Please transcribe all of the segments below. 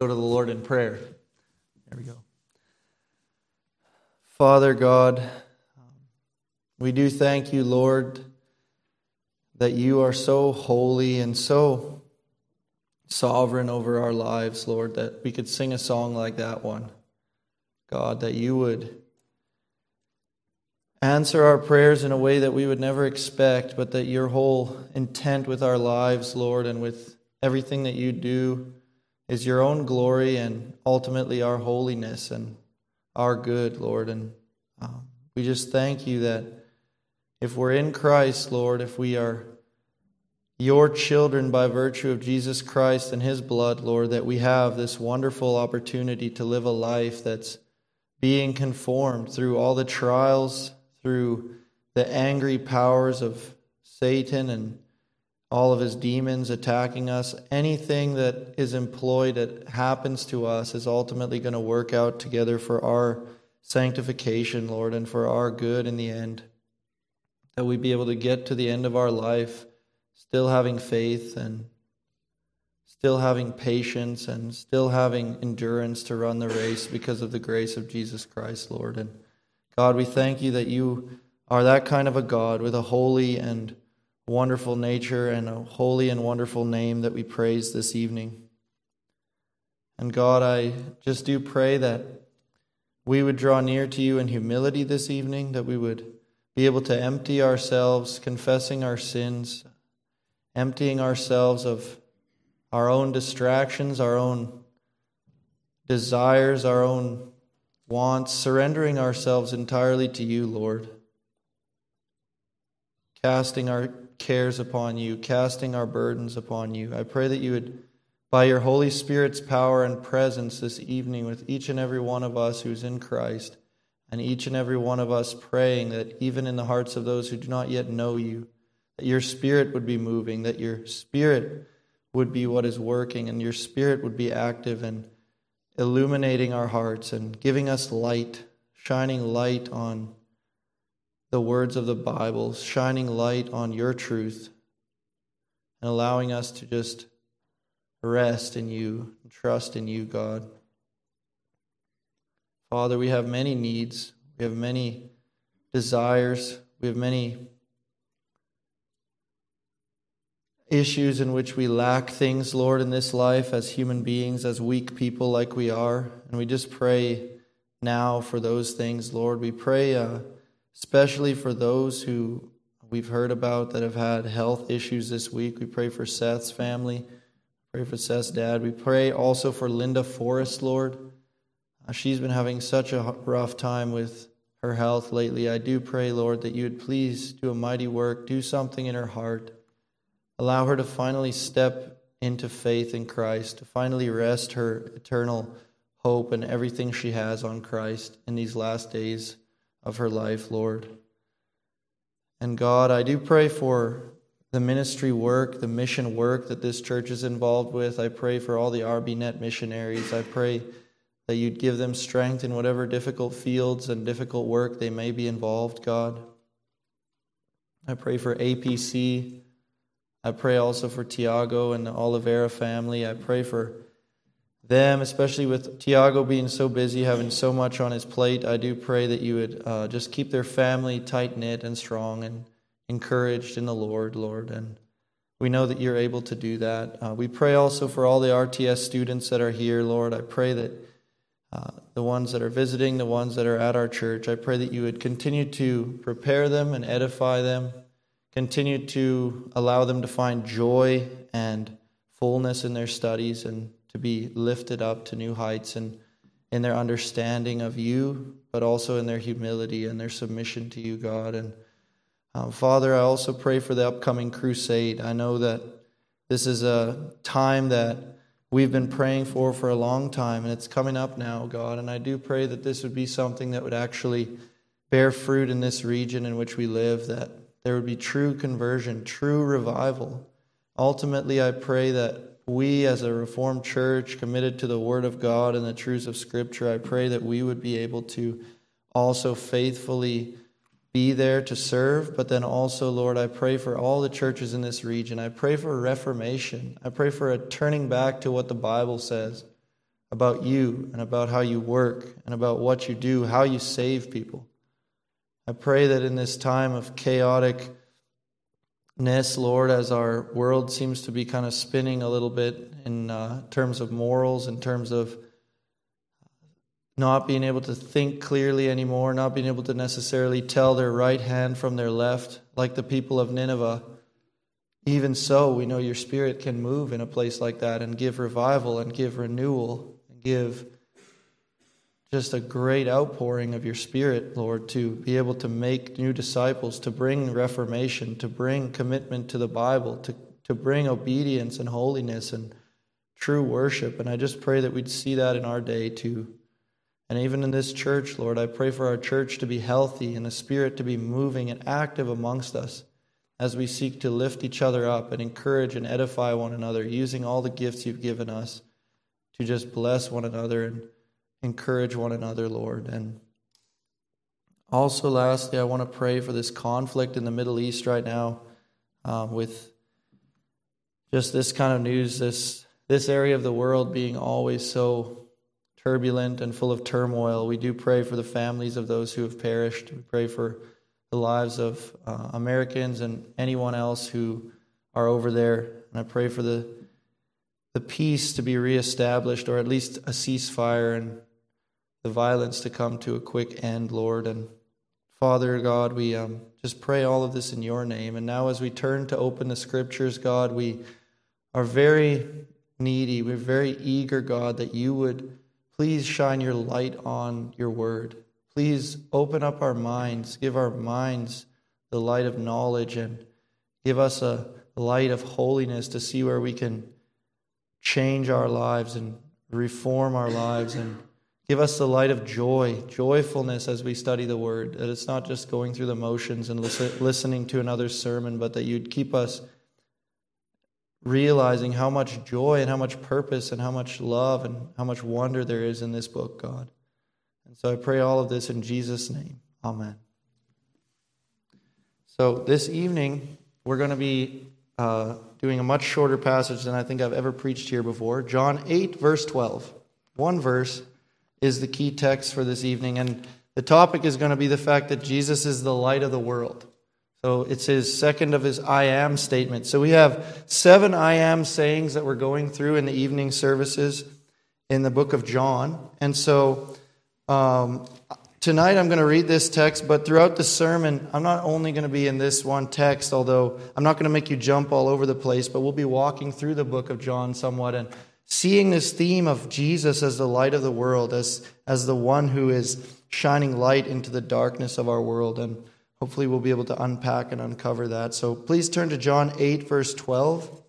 go to the Lord in prayer. There we go. Father God, we do thank you, Lord, that you are so holy and so sovereign over our lives, Lord, that we could sing a song like that one. God, that you would answer our prayers in a way that we would never expect, but that your whole intent with our lives, Lord, and with everything that you do is your own glory and ultimately our holiness and our good, Lord. And um, we just thank you that if we're in Christ, Lord, if we are your children by virtue of Jesus Christ and his blood, Lord, that we have this wonderful opportunity to live a life that's being conformed through all the trials, through the angry powers of Satan and all of his demons attacking us, anything that is employed that happens to us is ultimately going to work out together for our sanctification, Lord, and for our good in the end. That we be able to get to the end of our life still having faith and still having patience and still having endurance to run the race because of the grace of Jesus Christ, Lord. And God, we thank you that you are that kind of a God with a holy and wonderful nature and a holy and wonderful name that we praise this evening. And God, I just do pray that we would draw near to you in humility this evening, that we would be able to empty ourselves, confessing our sins, emptying ourselves of our own distractions, our own desires, our own wants, surrendering ourselves entirely to you, Lord. Casting our cares upon you, casting our burdens upon you. I pray that you would, by your Holy Spirit's power and presence this evening, with each and every one of us who's in Christ, and each and every one of us praying that even in the hearts of those who do not yet know you, that your Spirit would be moving, that your Spirit would be what is working, and your Spirit would be active and illuminating our hearts and giving us light, shining light on the words of the Bible, shining light on your truth, and allowing us to just rest in you and trust in you, God. Father, we have many needs, we have many desires, we have many issues in which we lack things, Lord, in this life as human beings, as weak people like we are. And we just pray now for those things, Lord. We pray. Uh, especially for those who we've heard about that have had health issues this week. We pray for Seth's family. Pray for Seth's dad. We pray also for Linda Forrest, Lord. Uh, she's been having such a rough time with her health lately. I do pray, Lord, that you would please do a mighty work, do something in her heart. Allow her to finally step into faith in Christ, to finally rest her eternal hope and everything she has on Christ in these last days of her life, Lord. And God, I do pray for the ministry work, the mission work that this church is involved with. I pray for all the RBNet missionaries. I pray that you'd give them strength in whatever difficult fields and difficult work they may be involved, God. I pray for APC. I pray also for Tiago and the Oliveira family. I pray for them, especially with Tiago being so busy, having so much on his plate, I do pray that you would uh, just keep their family tight knit and strong and encouraged in the Lord, Lord. And we know that you're able to do that. Uh, we pray also for all the RTS students that are here, Lord. I pray that uh, the ones that are visiting, the ones that are at our church, I pray that you would continue to prepare them and edify them, continue to allow them to find joy and fullness in their studies and to be lifted up to new heights and in their understanding of you, but also in their humility and their submission to you, God. And um, Father, I also pray for the upcoming crusade. I know that this is a time that we've been praying for for a long time, and it's coming up now, God. And I do pray that this would be something that would actually bear fruit in this region in which we live, that there would be true conversion, true revival. Ultimately, I pray that we as a Reformed church committed to the Word of God and the truths of Scripture, I pray that we would be able to also faithfully be there to serve. But then also, Lord, I pray for all the churches in this region. I pray for reformation. I pray for a turning back to what the Bible says. about you and about how you work and about what you do, how you save people. I pray that in this time of chaoticness, Lord, as our world seems to be kind of spinning a little bit in uh, terms of morals, in terms of not being able to think clearly anymore, not being able to necessarily tell their right hand from their left, like the people of Nineveh. Even so, we know your spirit can move in a place like that and give revival and give renewal and give just a great outpouring of your spirit, Lord, to be able to make new disciples, to bring reformation, to bring commitment to the Bible, to, to bring obedience and holiness and true worship. And I just pray that we'd see that in our day too. And even in this church, Lord, I pray for our church to be healthy and the Spirit to be moving and active amongst us as we seek to lift each other up and encourage and edify one another, using all the gifts you've given us to just bless one another and encourage one another, Lord. And also, lastly, I want to pray for this conflict in the Middle East right now um, with just this kind of news, this, this area of the world being always so turbulent and full of turmoil. We do pray for the families of those who have perished. We pray for the lives of uh, Americans and anyone else who are over there. And I pray for the the peace to be reestablished, or at least a ceasefire, and the violence to come to a quick end, Lord. And Father God, we um, just pray all of this in your name. And now, as we turn to open the scriptures, God, we are very needy. We're very eager, God, that you would please shine your light on your word. Please open up our minds, give our minds the light of knowledge, and give us a light of holiness to see where we can change our lives and reform our lives and give us the light of joy, joyfulness as we study the word. That it's not just going through the motions and listen, listening to another sermon, but that you'd keep us realizing how much joy and how much purpose and how much love and how much wonder there is in this book, God. And so I pray all of this in Jesus' name. Amen. So this evening, we're going to be uh, doing a much shorter passage than I think I've ever preached here before. John 8, verse 12. One verse is the key text for this evening, and the topic is going to be the fact that Jesus is the light of the world. So it's his second of his I am statements. So we have seven I am sayings that we're going through in the evening services in the book of John. And so um, tonight I'm going to read this text, but throughout the sermon, I'm not only going to be in this one text, although I'm not going to make you jump all over the place, but we'll be walking through the book of John somewhat and seeing this theme of Jesus as the light of the world, as, as the one who is shining light into the darkness of our world. And hopefully we'll be able to unpack and uncover that. So please turn to John 8, verse 12.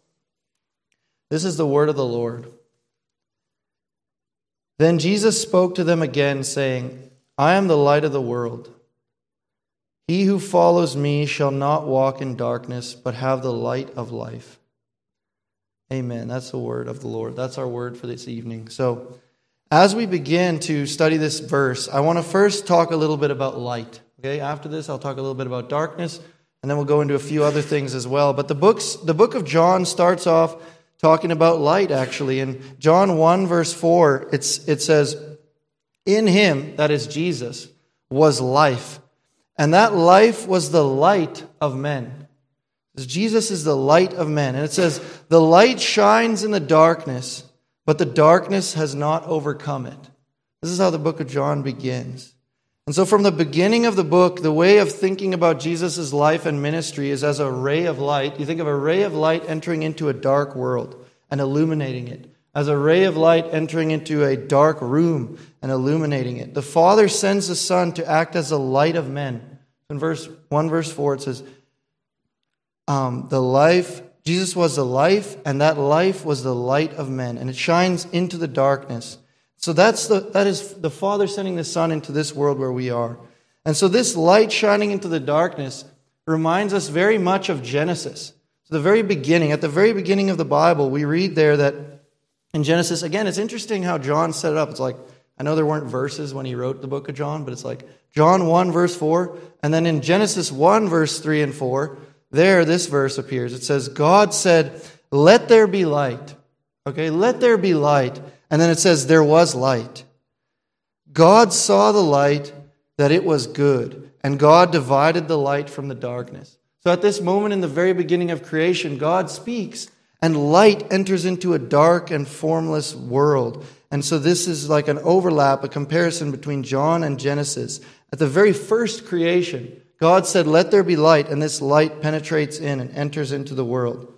This is the word of the Lord. Then Jesus spoke to them again, saying, I am the light of the world. He who follows me shall not walk in darkness, but have the light of life. Amen. That's the word of the Lord. That's our word for this evening. So, as we begin to study this verse, I want to first talk a little bit about light. Okay, after this, I'll talk a little bit about darkness, and then we'll go into a few other things as well. But the books, the book of John starts off talking about light, actually. In John 1, verse 4, it's, it says, In him, that is Jesus, was life. And that life was the light of men. Jesus is the light of men. And it says, The light shines in the darkness, but the darkness has not overcome it. This is how the book of John begins. And so, from the beginning of the book, the way of thinking about Jesus' life and ministry is as a ray of light. You think of a ray of light entering into a dark world and illuminating it, as a ray of light entering into a dark room and illuminating it. The Father sends the Son to act as a light of men. In verse 1, verse 4, it says, um, The life, Jesus was the life, and that life was the light of men, and it shines into the darkness so that's the, that is the Father sending the Son into this world where we are. And so this light shining into the darkness reminds us very much of Genesis. So the very beginning, at the very beginning of the Bible, we read there that in Genesis, again, it's interesting how John set it up. It's like, I know there weren't verses when he wrote the book of John, but it's like John 1, verse 4. And then in Genesis 1, verse 3 and 4, there this verse appears. It says, God said, Let there be light. Okay, let there be light. And then it says, There was light. God saw the light that it was good, and God divided the light from the darkness. So at this moment in the very beginning of creation, God speaks, and light enters into a dark and formless world. And so this is like an overlap, a comparison between John and Genesis. At the very first creation, God said, Let there be light, and this light penetrates in and enters into the world.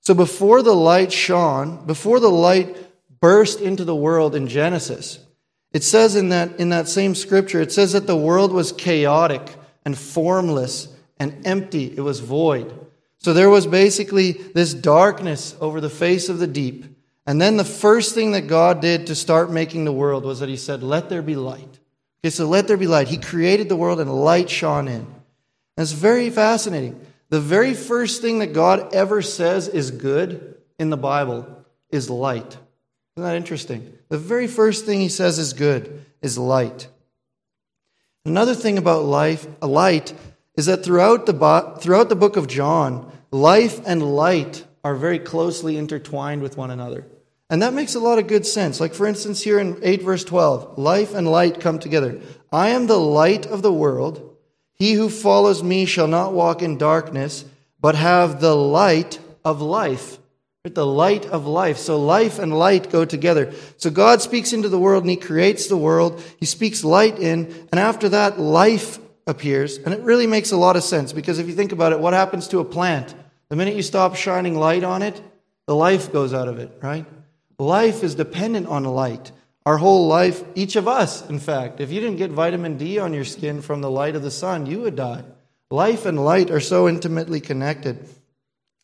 So before the light shone, before the light burst into the world in Genesis, it says in that, in that same scripture, it says that the world was chaotic and formless and empty. It was void. So there was basically this darkness over the face of the deep. And then the first thing that God did to start making the world was that He said, Let there be light. Okay, so let there be light. He created the world and light shone in. It's very fascinating. The very first thing that God ever says is good in the Bible is light. Isn't that interesting? The very first thing he says is good is light. Another thing about life, light is that throughout the, throughout the book of John, life and light are very closely intertwined with one another. And that makes a lot of good sense. Like, for instance, here in 8 verse 12, life and light come together. I am the light of the world. He who follows me shall not walk in darkness, but have the light of life. The light of life. So life and light go together. So God speaks into the world and He creates the world. He speaks light in, and after that, life appears. And it really makes a lot of sense because if you think about it, what happens to a plant? The minute you stop shining light on it, the life goes out of it, right? Life is dependent on light. Our whole life, each of us, in fact, if you didn't get vitamin D on your skin from the light of the sun, you would die. Life and light are so intimately connected.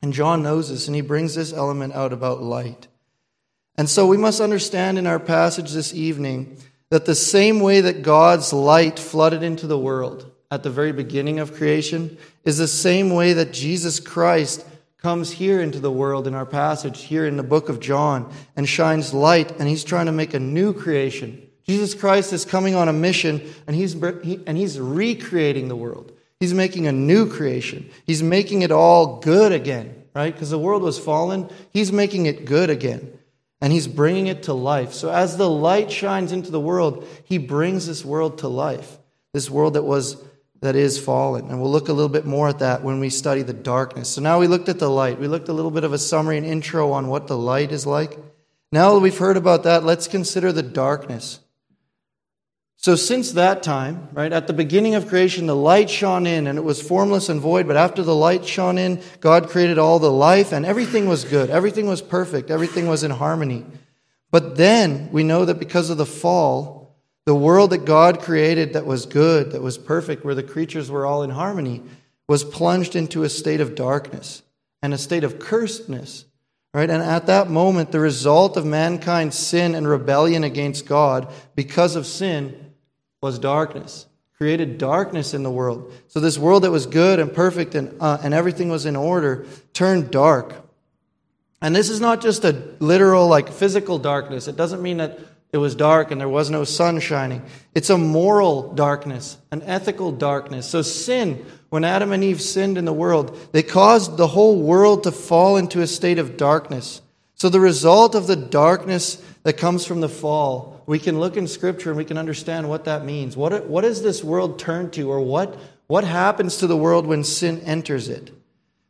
And John knows this, and he brings this element out about light. And so we must understand in our passage this evening that the same way that God's light flooded into the world at the very beginning of creation is the same way that Jesus Christ comes here into the world in our passage here in the book of John and shines light, and he's trying to make a new creation. Jesus Christ is coming on a mission, and he's, he, and he's recreating the world. He's making a new creation. He's making it all good again, right? Because the world was fallen. He's making it good again. And he's bringing it to life. So as the light shines into the world, he brings this world to life. This world that was that is fallen. And we'll look a little bit more at that when we study the darkness. So now we looked at the light. We looked a little bit of a summary and intro on what the light is like. Now that we've heard about that, let's consider the darkness. So, since that time, right, at the beginning of creation, the light shone in and it was formless and void. But after the light shone in, God created all the life and everything was good. Everything was perfect. Everything was in harmony. But then we know that because of the fall, the world that God created that was good, that was perfect, where the creatures were all in harmony, was plunged into a state of darkness and a state of cursedness. Right? And at that moment, the result of mankind's sin and rebellion against God because of sin was darkness, created darkness in the world. So this world that was good and perfect and, uh, and everything was in order turned dark. And this is not just a literal, like physical darkness. It doesn't mean that it was dark and there was no sun shining. It's a moral darkness, an ethical darkness. So sin, when Adam and Eve sinned in the world, they caused the whole world to fall into a state of darkness. So the result of the darkness that comes from the fall, we can look in Scripture and we can understand what that means. What, what does this world turn to, or what, what happens to the world when sin enters it?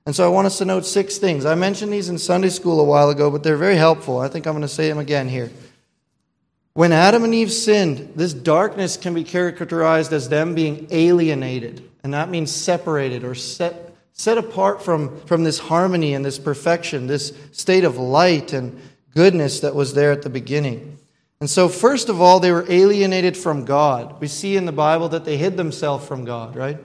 And so I want us to note six things. I mentioned these in Sunday school a while ago, but they're very helpful. I think I'm going to say them again here. When Adam and Eve sinned, this darkness can be characterized as them being alienated. And that means separated or set, set apart from, from this harmony and this perfection, this state of light and goodness that was there at the beginning. And so, first of all, they were alienated from God. We see in the Bible that they hid themselves from God, right?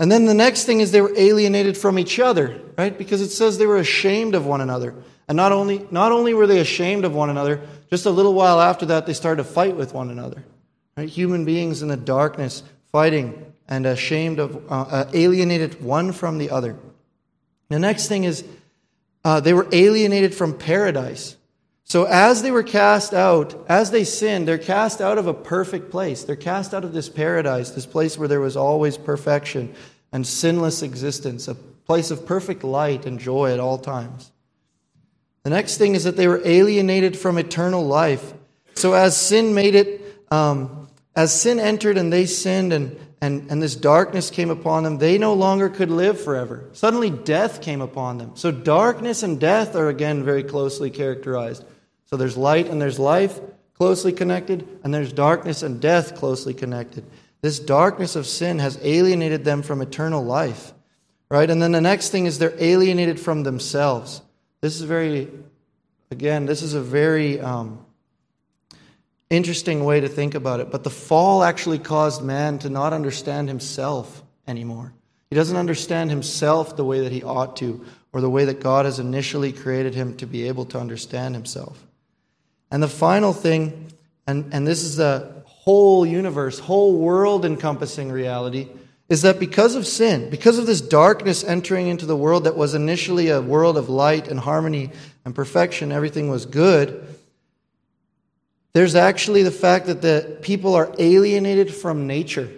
And then the next thing is they were alienated from each other, right? Because it says they were ashamed of one another. And not only, not only were they ashamed of one another, just a little while after that, they started to fight with one another. Right? Human beings in the darkness fighting and ashamed of, uh, uh, alienated one from the other. The next thing is uh, they were alienated from paradise. So as they were cast out, as they sinned, they're cast out of a perfect place. They're cast out of this paradise, this place where there was always perfection and sinless existence, a place of perfect light and joy at all times. The next thing is that they were alienated from eternal life. So as sin made it, um, as sin entered and they sinned and, and, and this darkness came upon them, they no longer could live forever. Suddenly death came upon them. So darkness and death are again very closely characterized. So there's light and there's life closely connected, and there's darkness and death closely connected. This darkness of sin has alienated them from eternal life. Right? And then the next thing is they're alienated from themselves. This is very, again, this is a very um, interesting way to think about it. But the fall actually caused man to not understand himself anymore. He doesn't understand himself the way that he ought to, or the way that God has initially created him to be able to understand himself. And the final thing, and, and this is the whole universe, whole world encompassing reality, is that because of sin, because of this darkness entering into the world that was initially a world of light and harmony and perfection, everything was good, there's actually the fact that the people are alienated from nature.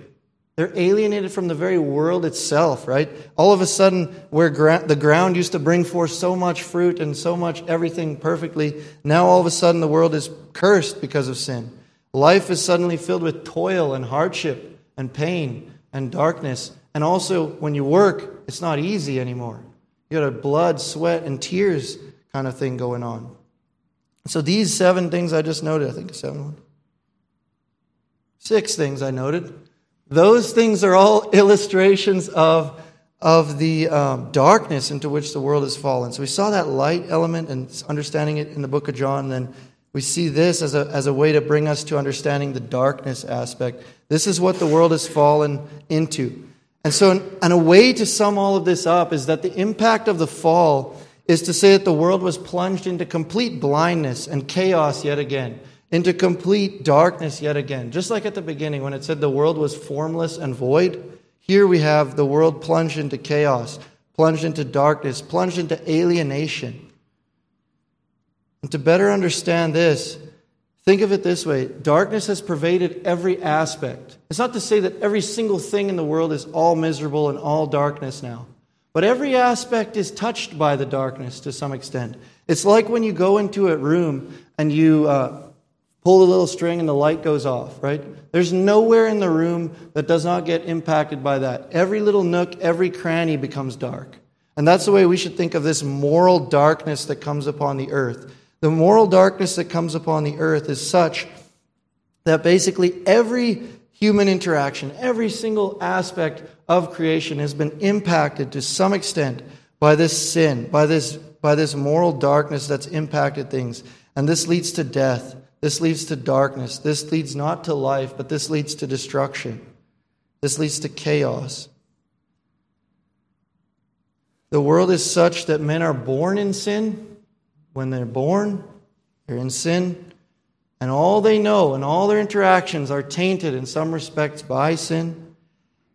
They're alienated from the very world itself, right? All of a sudden, where gra- the ground used to bring forth so much fruit and so much everything perfectly, now all of a sudden the world is cursed because of sin. Life is suddenly filled with toil and hardship and pain and darkness. And also, when you work, it's not easy anymore. You got a blood, sweat, and tears kind of thing going on. So these seven things I just noted, I think seven, six things I noted. Those things are all illustrations of, of the um, darkness into which the world has fallen. So we saw that light element and understanding it in the book of John. Then we see this as a, as a way to bring us to understanding the darkness aspect. This is what the world has fallen into. And so, and a way to sum all of this up is that the impact of the fall is to say that the world was plunged into complete blindness and chaos yet again, into complete darkness yet again. Just like at the beginning when it said the world was formless and void, here we have the world plunged into chaos, plunged into darkness, plunged into alienation. And to better understand this, think of it this way darkness has pervaded every aspect. It's not to say that every single thing in the world is all miserable and all darkness now. But every aspect is touched by the darkness to some extent. It's like when you go into a room and you uh, pull the little string and the light goes off, right? There's nowhere in the room that does not get impacted by that. Every little nook, every cranny becomes dark. And that's the way we should think of this moral darkness that comes upon the earth. The moral darkness that comes upon the earth is such that basically every human interaction, every single aspect of creation has been impacted to some extent by this sin, by this, by this moral darkness that's impacted things. And this leads to death. This leads to darkness. This leads not to life, but this leads to destruction. This leads to chaos. The world is such that men are born in sin. When they're born, they're in sin. And all they know and all their interactions are tainted in some respects by sin.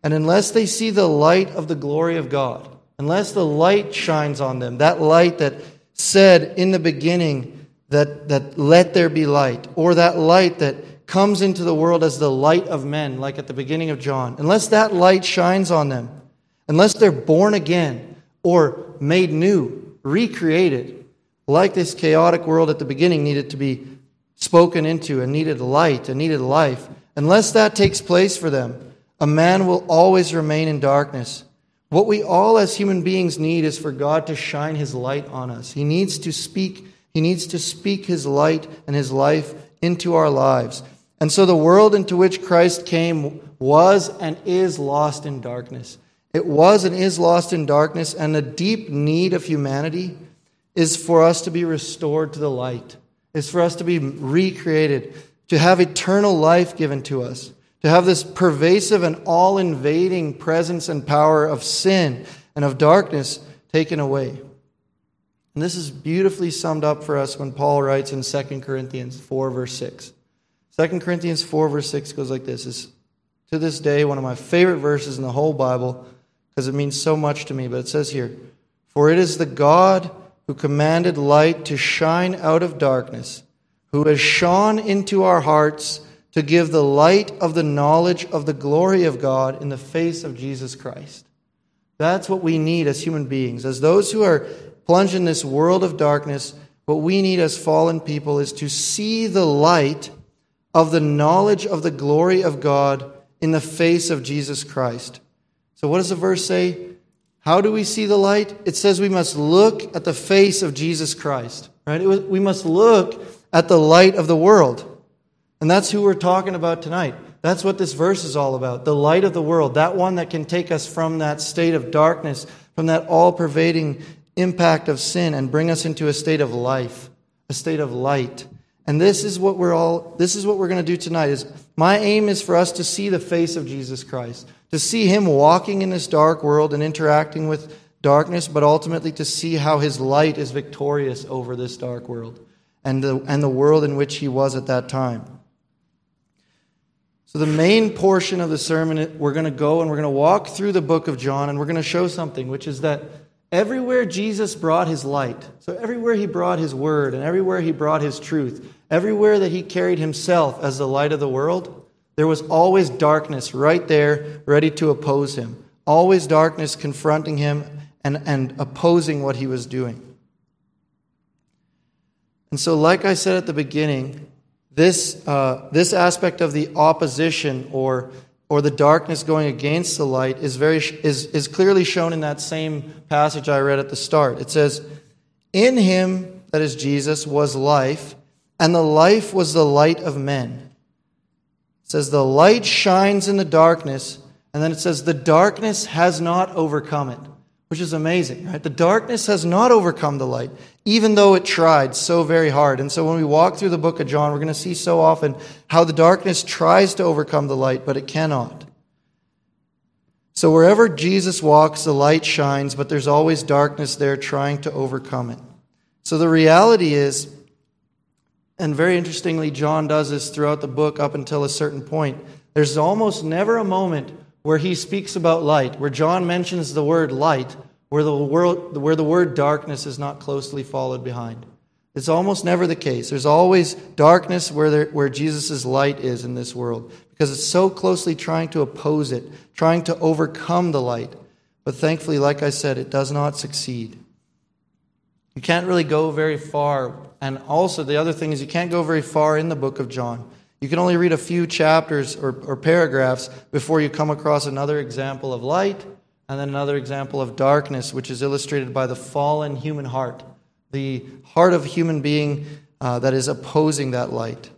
And unless they see the light of the glory of God, unless the light shines on them, that light that said in the beginning that, that let there be light, or that light that comes into the world as the light of men, like at the beginning of John, unless that light shines on them, unless they're born again or made new, recreated, like this chaotic world at the beginning needed to be spoken into and needed light and needed life, unless that takes place for them, a man will always remain in darkness. What we all as human beings need is for God to shine his light on us. He needs to speak, he needs to speak his light and his life into our lives. And so the world into which Christ came was and is lost in darkness. It was and is lost in darkness, and the deep need of humanity is for us to be restored to the light is for us to be recreated, to have eternal life given to us, to have this pervasive and all invading presence and power of sin and of darkness taken away. And this is beautifully summed up for us when Paul writes in 2 Corinthians 4, verse 6. 2 Corinthians 4, verse 6 goes like this. It's to this day one of my favorite verses in the whole Bible because it means so much to me. But it says here, For it is the God who commanded light to shine out of darkness, who has shone into our hearts to give the light of the knowledge of the glory of God in the face of Jesus Christ. That's what we need as human beings. As those who are plunged in this world of darkness, what we need as fallen people is to see the light of the knowledge of the glory of God in the face of Jesus Christ. So, what does the verse say? How do we see the light? It says we must look at the face of Jesus Christ, right? We must look at the light of the world. And that's who we're talking about tonight. That's what this verse is all about the light of the world, that one that can take us from that state of darkness, from that all pervading impact of sin, and bring us into a state of life, a state of light. And this is what we're all this is what we're going to do tonight is my aim is for us to see the face of Jesus Christ, to see him walking in this dark world and interacting with darkness, but ultimately to see how his light is victorious over this dark world and the, and the world in which he was at that time. So, the main portion of the sermon, we're going to go and we're going to walk through the book of John and we're going to show something, which is that everywhere Jesus brought his light, so everywhere he brought his word and everywhere he brought his truth, everywhere that he carried himself as the light of the world, there was always darkness right there ready to oppose him. Always darkness confronting him and, and opposing what he was doing. And so, like I said at the beginning, this, uh, this aspect of the opposition or, or the darkness going against the light is, very, is, is clearly shown in that same passage I read at the start. It says, In him, that is Jesus, was life, and the life was the light of men. Says, The light shines in the darkness, and then it says, The darkness has not overcome it which is amazing, right? The darkness has not overcome the light, even though it tried so very hard. And so when we walk through the book of John, we're going to see so often how the darkness tries to overcome the light, but it cannot. So wherever Jesus walks, the light shines, but there's always darkness there trying to overcome it. So the reality is, and very interestingly, John does this throughout the book up until a certain point, there's almost never a moment where he speaks about light, where John mentions the word light, where the, world, where the word darkness is not closely followed behind. It's almost never the case. There's always darkness where, there, where Jesus' light is in this world because it's so closely trying to oppose it, trying to overcome the light. But thankfully, like I said, it does not succeed. You can't really go very far. And also, the other thing is, you can't go very far in the book of John you can only read a few chapters or, or paragraphs before you come across another example of light and then another example of darkness, which is illustrated by the fallen human heart, the heart of a human being uh, that is opposing that light.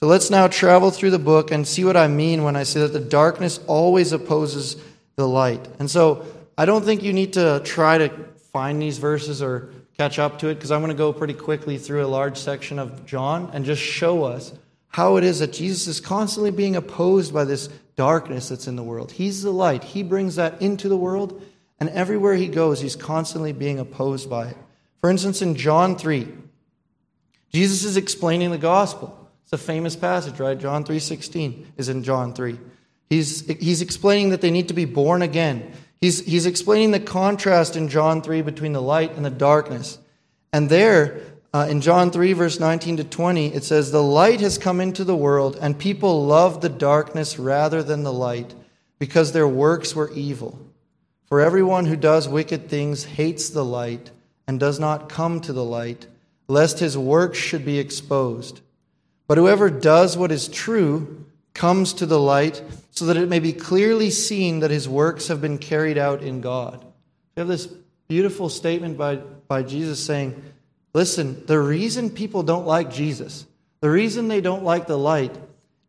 So let's now travel through the book and see what I mean when I say that the darkness always opposes the light. And so I don't think you need to try to find these verses or catch up to it because I'm going to go pretty quickly through a large section of John and just show us how it is that Jesus is constantly being opposed by this darkness that's in the world. He's the light, He brings that into the world, and everywhere He goes, He's constantly being opposed by it. For instance, in John 3, Jesus is explaining the gospel. It's a famous passage, right? John 3:16 is in John 3. He's, he's explaining that they need to be born again. He's, he's explaining the contrast in John 3 between the light and the darkness. And there, uh, in John 3, verse 19 to 20, it says, The light has come into the world, and people love the darkness rather than the light, because their works were evil. For everyone who does wicked things hates the light and does not come to the light, lest his works should be exposed. But whoever does what is true comes to the light, so that it may be clearly seen that his works have been carried out in God. We have this beautiful statement by, by Jesus saying, Listen, the reason people don't like Jesus, the reason they don't like the light,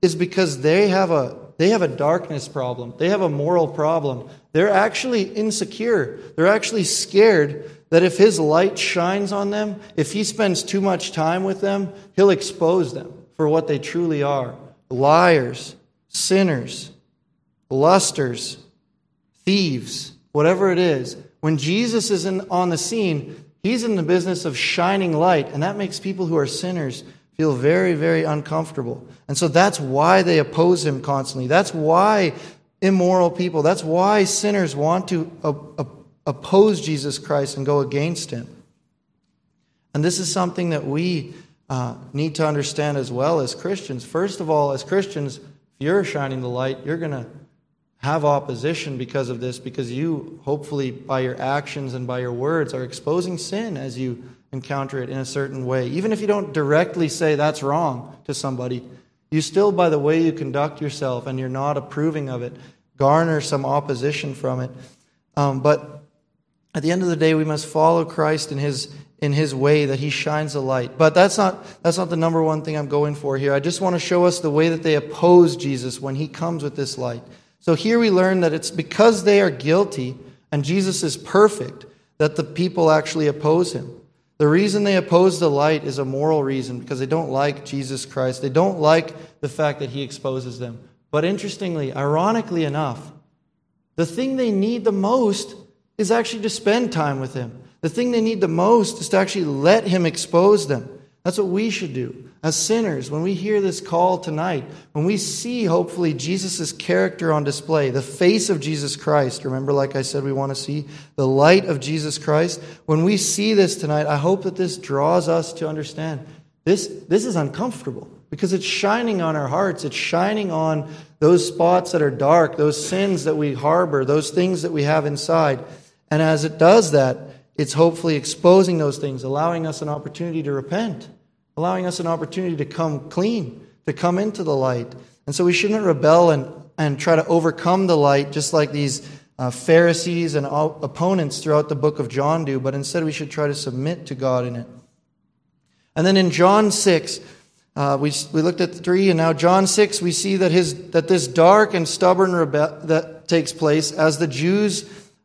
is because they have a they have a darkness problem. They have a moral problem. They're actually insecure. They're actually scared that if his light shines on them, if he spends too much time with them, he'll expose them for what they truly are liars, sinners, lusters, thieves, whatever it is. When Jesus is in, on the scene, He's in the business of shining light, and that makes people who are sinners feel very, very uncomfortable. And so that's why they oppose him constantly. That's why immoral people, that's why sinners want to oppose Jesus Christ and go against him. And this is something that we uh, need to understand as well as Christians. First of all, as Christians, if you're shining the light, you're going to have opposition because of this, because you, hopefully, by your actions and by your words, are exposing sin as you encounter it in a certain way. Even if you don't directly say that's wrong to somebody, you still, by the way you conduct yourself and you're not approving of it, garner some opposition from it. Um, but at the end of the day, we must follow Christ in his in his way that he shines a light. But that's not that's not the number one thing I'm going for here. I just want to show us the way that they oppose Jesus when he comes with this light. So here we learn that it's because they are guilty and Jesus is perfect that the people actually oppose him. The reason they oppose the light is a moral reason because they don't like Jesus Christ. They don't like the fact that he exposes them. But interestingly, ironically enough, the thing they need the most is actually to spend time with him. The thing they need the most is to actually let him expose them. That's what we should do as sinners when we hear this call tonight, when we see, hopefully, Jesus' character on display, the face of Jesus Christ. Remember, like I said, we want to see the light of Jesus Christ. When we see this tonight, I hope that this draws us to understand this, this is uncomfortable because it's shining on our hearts. It's shining on those spots that are dark, those sins that we harbor, those things that we have inside. And as it does that, it's hopefully exposing those things, allowing us an opportunity to repent, allowing us an opportunity to come clean, to come into the light. And so we shouldn't rebel and, and try to overcome the light just like these uh, Pharisees and opponents throughout the book of John do, but instead we should try to submit to God in it. And then in John 6, uh, we, we looked at three, and now John 6, we see that, his, that this dark and stubborn rebe- that takes place as the Jews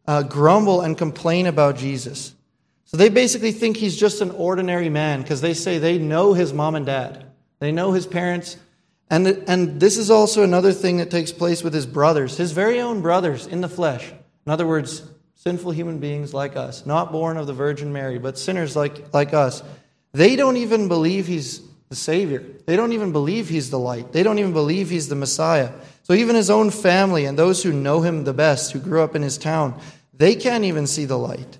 uh, grumble and complain about Jesus. So they basically think he's just an ordinary man because they say they know his mom and dad, they know his parents. And, and this is also another thing that takes place with his brothers, his very own brothers in the flesh. In other words, sinful human beings like us, not born of the Virgin Mary, but sinners like, like us. They don't even believe he's the Savior. They don't even believe he's the light. They don't even believe he's the Messiah. So even his own family and those who know him the best, who grew up in his town, they can't even see the light.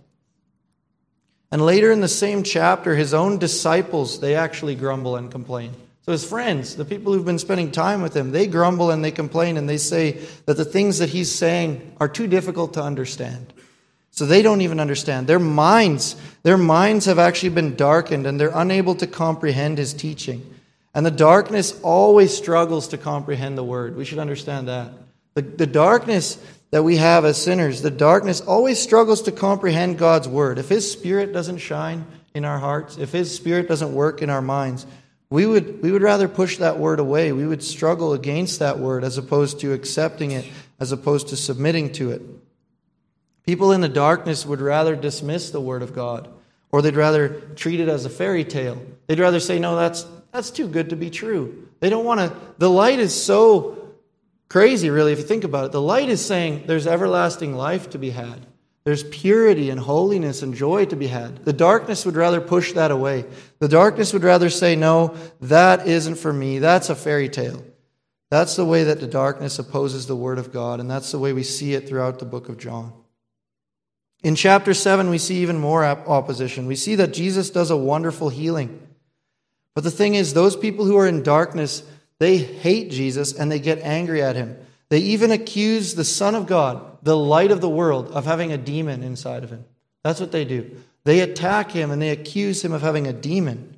And later in the same chapter, his own disciples, they actually grumble and complain. So his friends, the people who've been spending time with him, they grumble and they complain and they say that the things that he's saying are too difficult to understand. So they don't even understand. Their minds, their minds have actually been darkened and they're unable to comprehend his teaching. And the darkness always struggles to comprehend the word. We should understand that. The, the darkness that we have as sinners, the darkness always struggles to comprehend God's word. If His Spirit doesn't shine in our hearts, if His Spirit doesn't work in our minds, we would, we would rather push that word away. We would struggle against that word as opposed to accepting it, as opposed to submitting to it. People in the darkness would rather dismiss the word of God, or they'd rather treat it as a fairy tale. They'd rather say, no, that's, that's too good to be true. They don't want to, the light is so Crazy, really, if you think about it. The light is saying there's everlasting life to be had. There's purity and holiness and joy to be had. The darkness would rather push that away. The darkness would rather say, no, that isn't for me. That's a fairy tale. That's the way that the darkness opposes the Word of God, and that's the way we see it throughout the book of John. In chapter 7, we see even more opposition. We see that Jesus does a wonderful healing. But the thing is, those people who are in darkness they hate Jesus and they get angry at him. They even accuse the Son of God, the light of the world, of having a demon inside of him. That's what they do. They attack him and they accuse him of having a demon.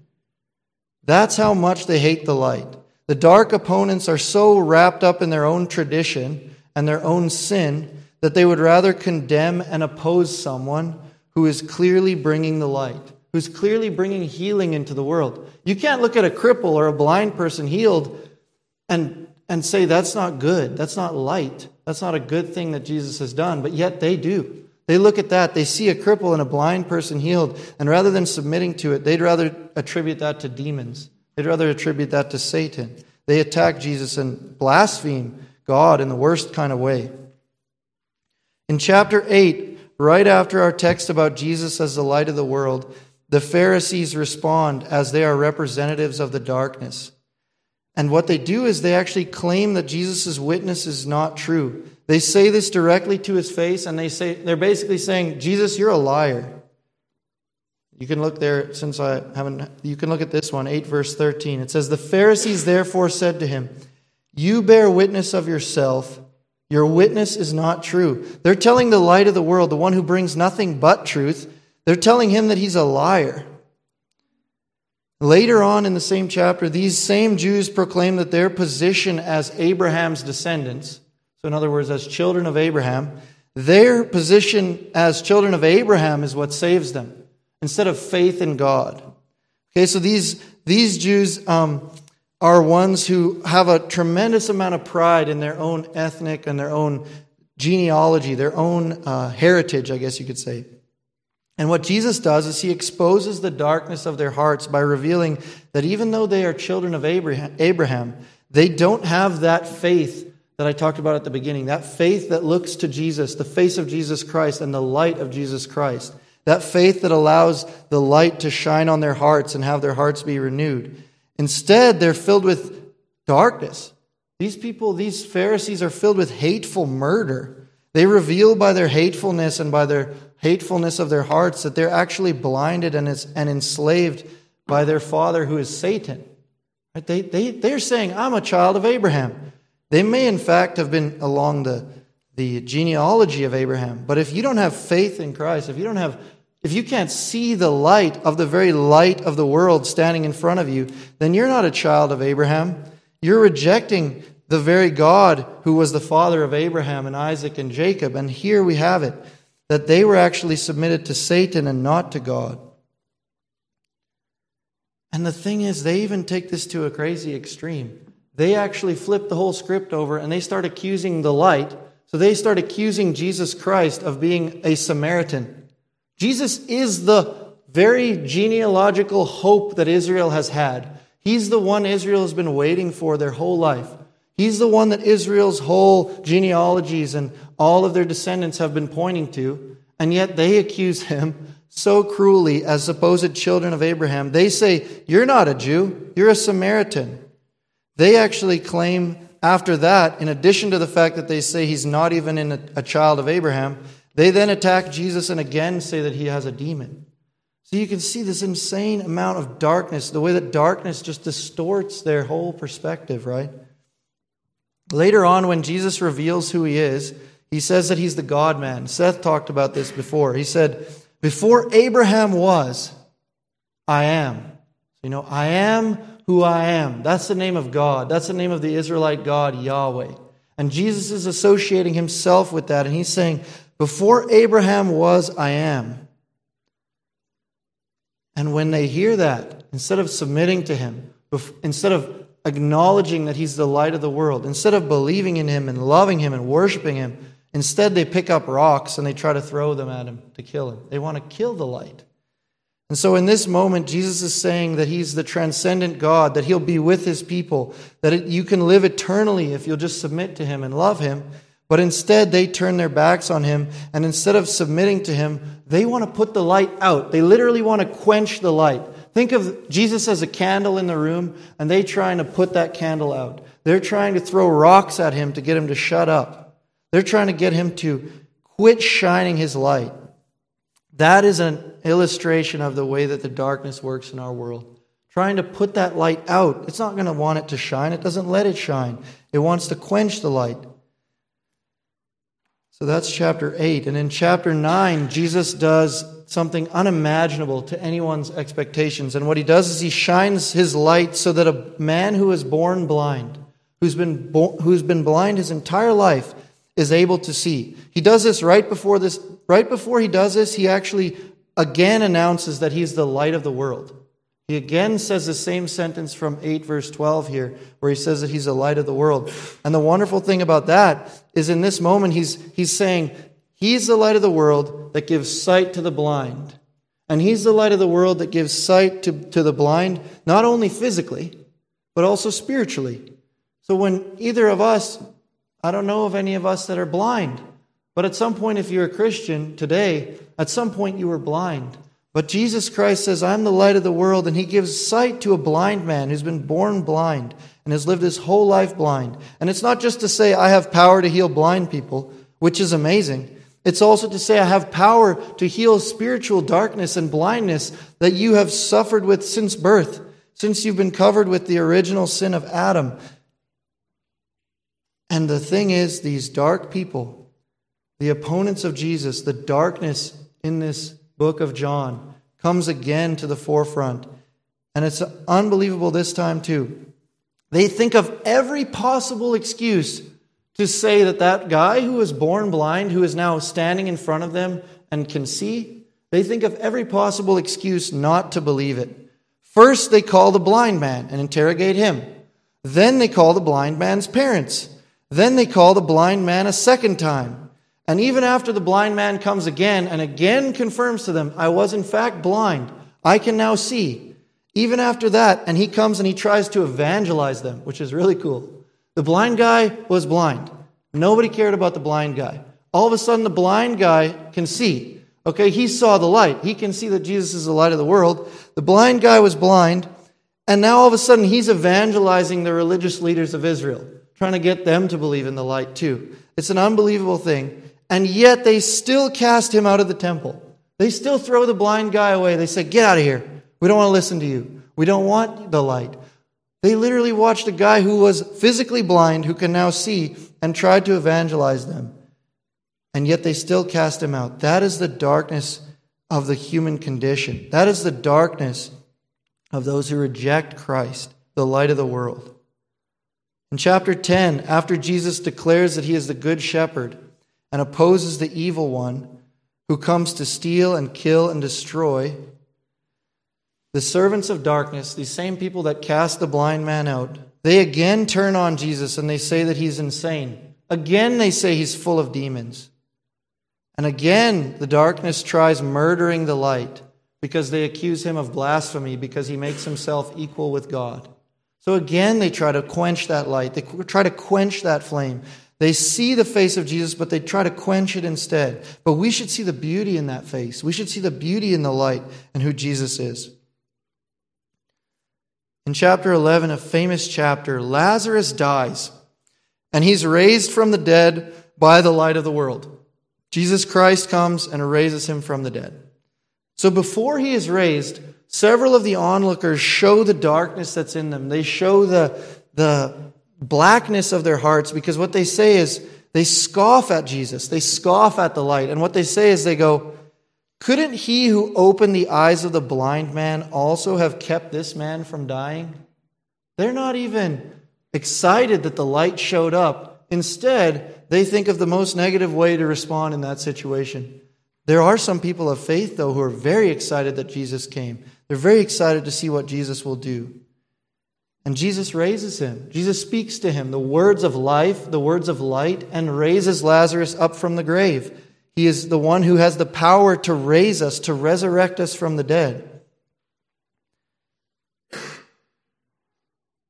That's how much they hate the light. The dark opponents are so wrapped up in their own tradition and their own sin that they would rather condemn and oppose someone who is clearly bringing the light, who's clearly bringing healing into the world. You can't look at a cripple or a blind person healed and, and say that's not good, that's not light, that's not a good thing that Jesus has done, but yet they do. They look at that, they see a cripple and a blind person healed, and rather than submitting to it, they'd rather attribute that to demons. They'd rather attribute that to Satan. They attack Jesus and blaspheme God in the worst kind of way. In chapter 8, right after our text about Jesus as the light of the world, the Pharisees respond as they are representatives of the darkness. And what they do is they actually claim that Jesus' witness is not true. They say this directly to his face, and they say they're basically saying, Jesus, you're a liar. You can look there since I haven't you can look at this one, 8 verse 13. It says, The Pharisees therefore said to him, You bear witness of yourself, Your witness is not true. They're telling the light of the world, the one who brings nothing but truth, they're telling him that he's a liar. Later on in the same chapter, these same Jews proclaim that their position as Abraham's descendants, so in other words, as children of Abraham, their position as children of Abraham is what saves them instead of faith in God. Okay, so these, these Jews um, are ones who have a tremendous amount of pride in their own ethnic and their own genealogy, their own uh, heritage, I guess you could say. And what Jesus does is he exposes the darkness of their hearts by revealing that even though they are children of Abraham, they don't have that faith that I talked about at the beginning, that faith that looks to Jesus, the face of Jesus Christ and the light of Jesus Christ, that faith that allows the light to shine on their hearts and have their hearts be renewed. Instead, they're filled with darkness. These people, these Pharisees, are filled with hateful murder. They reveal by their hatefulness and by their hatefulness of their hearts that they're actually blinded and, and enslaved by their father who is Satan. They, they, they're saying, I'm a child of Abraham. They may, in fact, have been along the, the genealogy of Abraham. But if you don't have faith in Christ, if you don't have if you can't see the light of the very light of the world standing in front of you, then you're not a child of Abraham. You're rejecting the very God who was the father of Abraham and Isaac and Jacob. And here we have it that they were actually submitted to Satan and not to God. And the thing is, they even take this to a crazy extreme. They actually flip the whole script over and they start accusing the light. So they start accusing Jesus Christ of being a Samaritan. Jesus is the very genealogical hope that Israel has had. He's the one Israel has been waiting for their whole life. He's the one that Israel's whole genealogies and all of their descendants have been pointing to, and yet they accuse him so cruelly as supposed children of Abraham. They say, You're not a Jew, you're a Samaritan. They actually claim after that, in addition to the fact that they say he's not even in a, a child of Abraham, they then attack Jesus and again say that he has a demon. So you can see this insane amount of darkness, the way that darkness just distorts their whole perspective, right? Later on, when Jesus reveals who he is, he says that he's the God man. Seth talked about this before. He said, Before Abraham was, I am. You know, I am who I am. That's the name of God. That's the name of the Israelite God, Yahweh. And Jesus is associating himself with that. And he's saying, Before Abraham was, I am. And when they hear that, instead of submitting to him, instead of acknowledging that he's the light of the world, instead of believing in him and loving him and worshiping him, instead they pick up rocks and they try to throw them at him to kill him. They want to kill the light. And so in this moment, Jesus is saying that he's the transcendent God, that he'll be with his people, that it, you can live eternally if you'll just submit to him and love him. But instead, they turn their backs on him, and instead of submitting to him, they want to put the light out. They literally want to quench the light. Think of Jesus as a candle in the room, and they trying to put that candle out. They're trying to throw rocks at him to get him to shut up. They're trying to get him to quit shining his light. That is an illustration of the way that the darkness works in our world. Trying to put that light out. It's not going to want it to shine. It doesn't let it shine. It wants to quench the light. So that's chapter 8. And in chapter 9, Jesus does something unimaginable to anyone's expectations. And what he does is he shines his light so that a man who is born blind, who's been, bo- who's been blind his entire life, is able to see. He does this right before this, right before he does this, he actually again announces that he's the light of the world. He again says the same sentence from 8 verse 12 here, where he says that he's the light of the world. And the wonderful thing about that is in this moment, he's, he's saying, He's the light of the world that gives sight to the blind. And He's the light of the world that gives sight to, to the blind, not only physically, but also spiritually. So when either of us, I don't know of any of us that are blind, but at some point, if you're a Christian today, at some point you were blind. But Jesus Christ says, I'm the light of the world, and He gives sight to a blind man who's been born blind and has lived his whole life blind. And it's not just to say, I have power to heal blind people, which is amazing. It's also to say, I have power to heal spiritual darkness and blindness that you have suffered with since birth, since you've been covered with the original sin of Adam. And the thing is, these dark people, the opponents of Jesus, the darkness in this book of John comes again to the forefront. And it's unbelievable this time, too. They think of every possible excuse to say that that guy who was born blind, who is now standing in front of them and can see, they think of every possible excuse not to believe it. First, they call the blind man and interrogate him. Then they call the blind man's parents. Then they call the blind man a second time. And even after the blind man comes again and again confirms to them, I was in fact blind, I can now see. Even after that, and he comes and he tries to evangelize them, which is really cool. The blind guy was blind. Nobody cared about the blind guy. All of a sudden, the blind guy can see. Okay, he saw the light. He can see that Jesus is the light of the world. The blind guy was blind, and now all of a sudden he's evangelizing the religious leaders of Israel, trying to get them to believe in the light too. It's an unbelievable thing. And yet they still cast him out of the temple. They still throw the blind guy away. They say, Get out of here. We don't want to listen to you. We don't want the light. They literally watched a guy who was physically blind, who can now see, and tried to evangelize them. And yet they still cast him out. That is the darkness of the human condition. That is the darkness of those who reject Christ, the light of the world. In chapter 10, after Jesus declares that he is the good shepherd and opposes the evil one who comes to steal and kill and destroy, the servants of darkness, these same people that cast the blind man out, they again turn on Jesus and they say that he's insane. Again, they say he's full of demons. And again, the darkness tries murdering the light because they accuse him of blasphemy because he makes himself equal with God. So again, they try to quench that light. They try to quench that flame. They see the face of Jesus, but they try to quench it instead. But we should see the beauty in that face. We should see the beauty in the light and who Jesus is. In chapter 11, a famous chapter, Lazarus dies, and he's raised from the dead by the light of the world. Jesus Christ comes and raises him from the dead. So before he is raised, several of the onlookers show the darkness that's in them. They show the, the blackness of their hearts because what they say is they scoff at Jesus. They scoff at the light. And what they say is they go, Couldn't he who opened the eyes of the blind man also have kept this man from dying? They're not even excited that the light showed up. Instead, they think of the most negative way to respond in that situation. There are some people of faith, though, who are very excited that Jesus came. They're very excited to see what Jesus will do. And Jesus raises him. Jesus speaks to him the words of life, the words of light, and raises Lazarus up from the grave. He is the one who has the power to raise us, to resurrect us from the dead.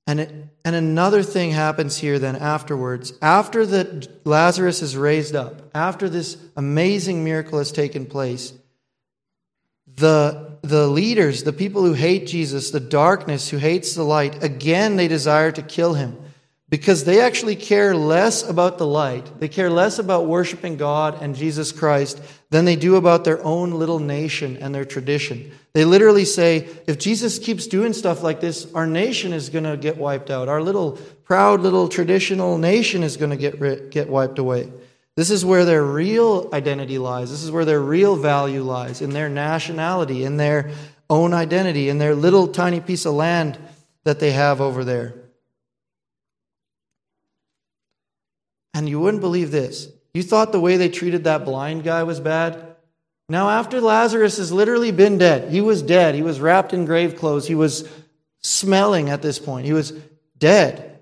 And, it, and another thing happens here then afterwards. After that Lazarus is raised up, after this amazing miracle has taken place, the, the leaders, the people who hate Jesus, the darkness who hates the light, again they desire to kill him because they actually care less about the light. They care less about worshiping God and Jesus Christ than they do about their own little nation and their tradition. They literally say, if Jesus keeps doing stuff like this, our nation is going to get wiped out. Our little proud little traditional nation is going to get, get wiped away. This is where their real identity lies. This is where their real value lies in their nationality, in their own identity, in their little tiny piece of land that they have over there. And you wouldn't believe this. You thought the way they treated that blind guy was bad? Now, after Lazarus has literally been dead, he was dead. He was wrapped in grave clothes. He was smelling at this point. He was dead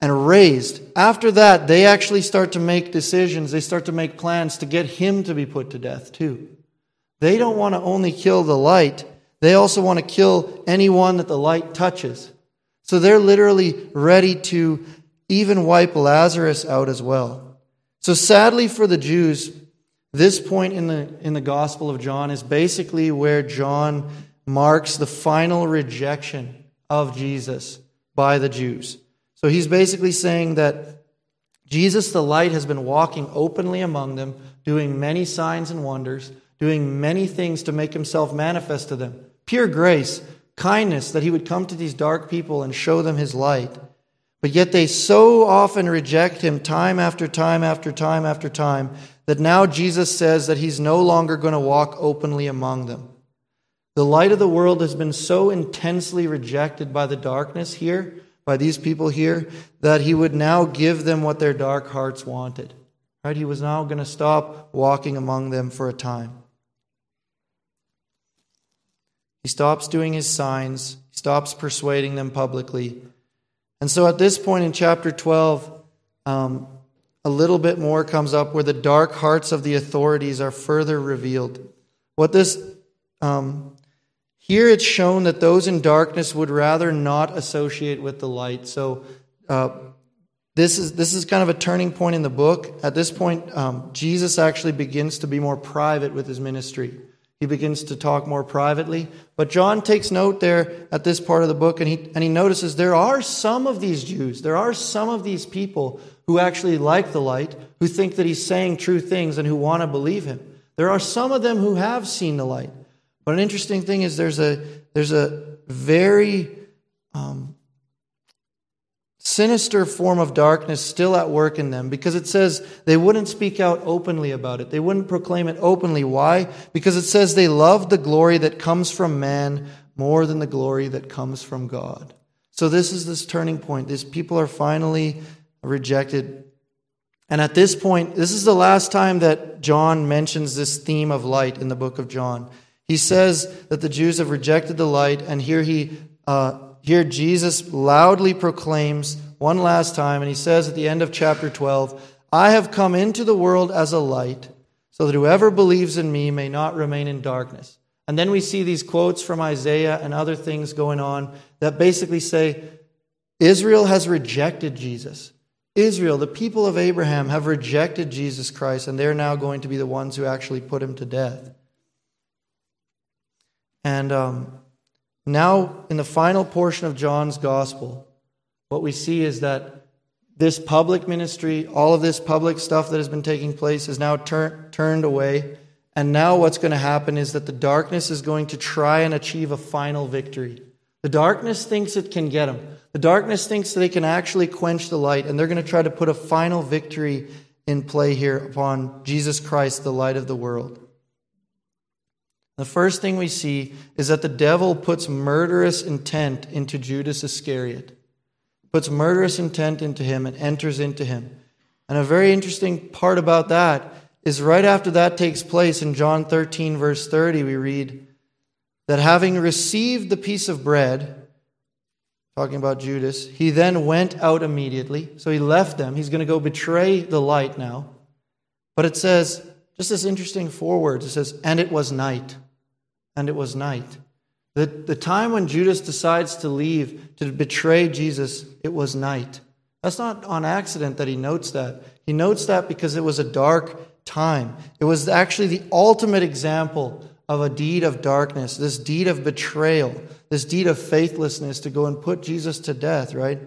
and raised. After that, they actually start to make decisions. They start to make plans to get him to be put to death, too. They don't want to only kill the light, they also want to kill anyone that the light touches. So they're literally ready to even wipe Lazarus out as well. So sadly for the Jews, this point in the, in the Gospel of John is basically where John marks the final rejection of Jesus by the Jews. So he's basically saying that Jesus, the light, has been walking openly among them, doing many signs and wonders, doing many things to make himself manifest to them. Pure grace, kindness, that he would come to these dark people and show them his light. But yet they so often reject him time after time after time after time that now Jesus says that he's no longer going to walk openly among them. The light of the world has been so intensely rejected by the darkness here, by these people here, that he would now give them what their dark hearts wanted. Right? He was now going to stop walking among them for a time. He stops doing his signs, he stops persuading them publicly. And so at this point in chapter 12, um, a little bit more comes up where the dark hearts of the authorities are further revealed. What this, um, here it's shown that those in darkness would rather not associate with the light. So uh, this is this is kind of a turning point in the book. At this point, um, Jesus actually begins to be more private with his ministry. He begins to talk more privately. But John takes note there at this part of the book, and he, and he notices there are some of these Jews, there are some of these people who actually like the light, who think that he's saying true things, and who want to believe him. There are some of them who have seen the light. But an interesting thing is there's a, there's a very um, sinister form of darkness still at work in them because it says they wouldn't speak out openly about it. They wouldn't proclaim it openly. Why? Because it says they love the glory that comes from man more than the glory that comes from God. So this is this turning point. These people are finally rejected. And at this point, this is the last time that John mentions this theme of light in the book of John. He says that the Jews have rejected the light, and here he uh, here Jesus loudly proclaims one last time, and he says at the end of chapter 12, I have come into the world as a light, so that whoever believes in me may not remain in darkness. And then we see these quotes from Isaiah and other things going on that basically say Israel has rejected Jesus. Israel, the people of Abraham, have rejected Jesus Christ, and they're now going to be the ones who actually put him to death. And um, now, in the final portion of John's gospel, what we see is that this public ministry, all of this public stuff that has been taking place, is now tur- turned away. And now, what's going to happen is that the darkness is going to try and achieve a final victory. The darkness thinks it can get them. The darkness thinks that they can actually quench the light, and they're going to try to put a final victory in play here upon Jesus Christ, the light of the world. The first thing we see is that the devil puts murderous intent into Judas Iscariot, puts murderous intent into him and enters into him. And a very interesting part about that is right after that takes place in John 13, verse 30, we read that having received the piece of bread, talking about Judas, he then went out immediately. So he left them. He's going to go betray the light now. But it says, just this interesting four words it says, and it was night and it was night. The, the time when Judas decides to leave to betray Jesus, it was night. That's not on accident that he notes that. He notes that because it was a dark time. It was actually the ultimate example of a deed of darkness, this deed of betrayal, this deed of faithlessness to go and put Jesus to death, right?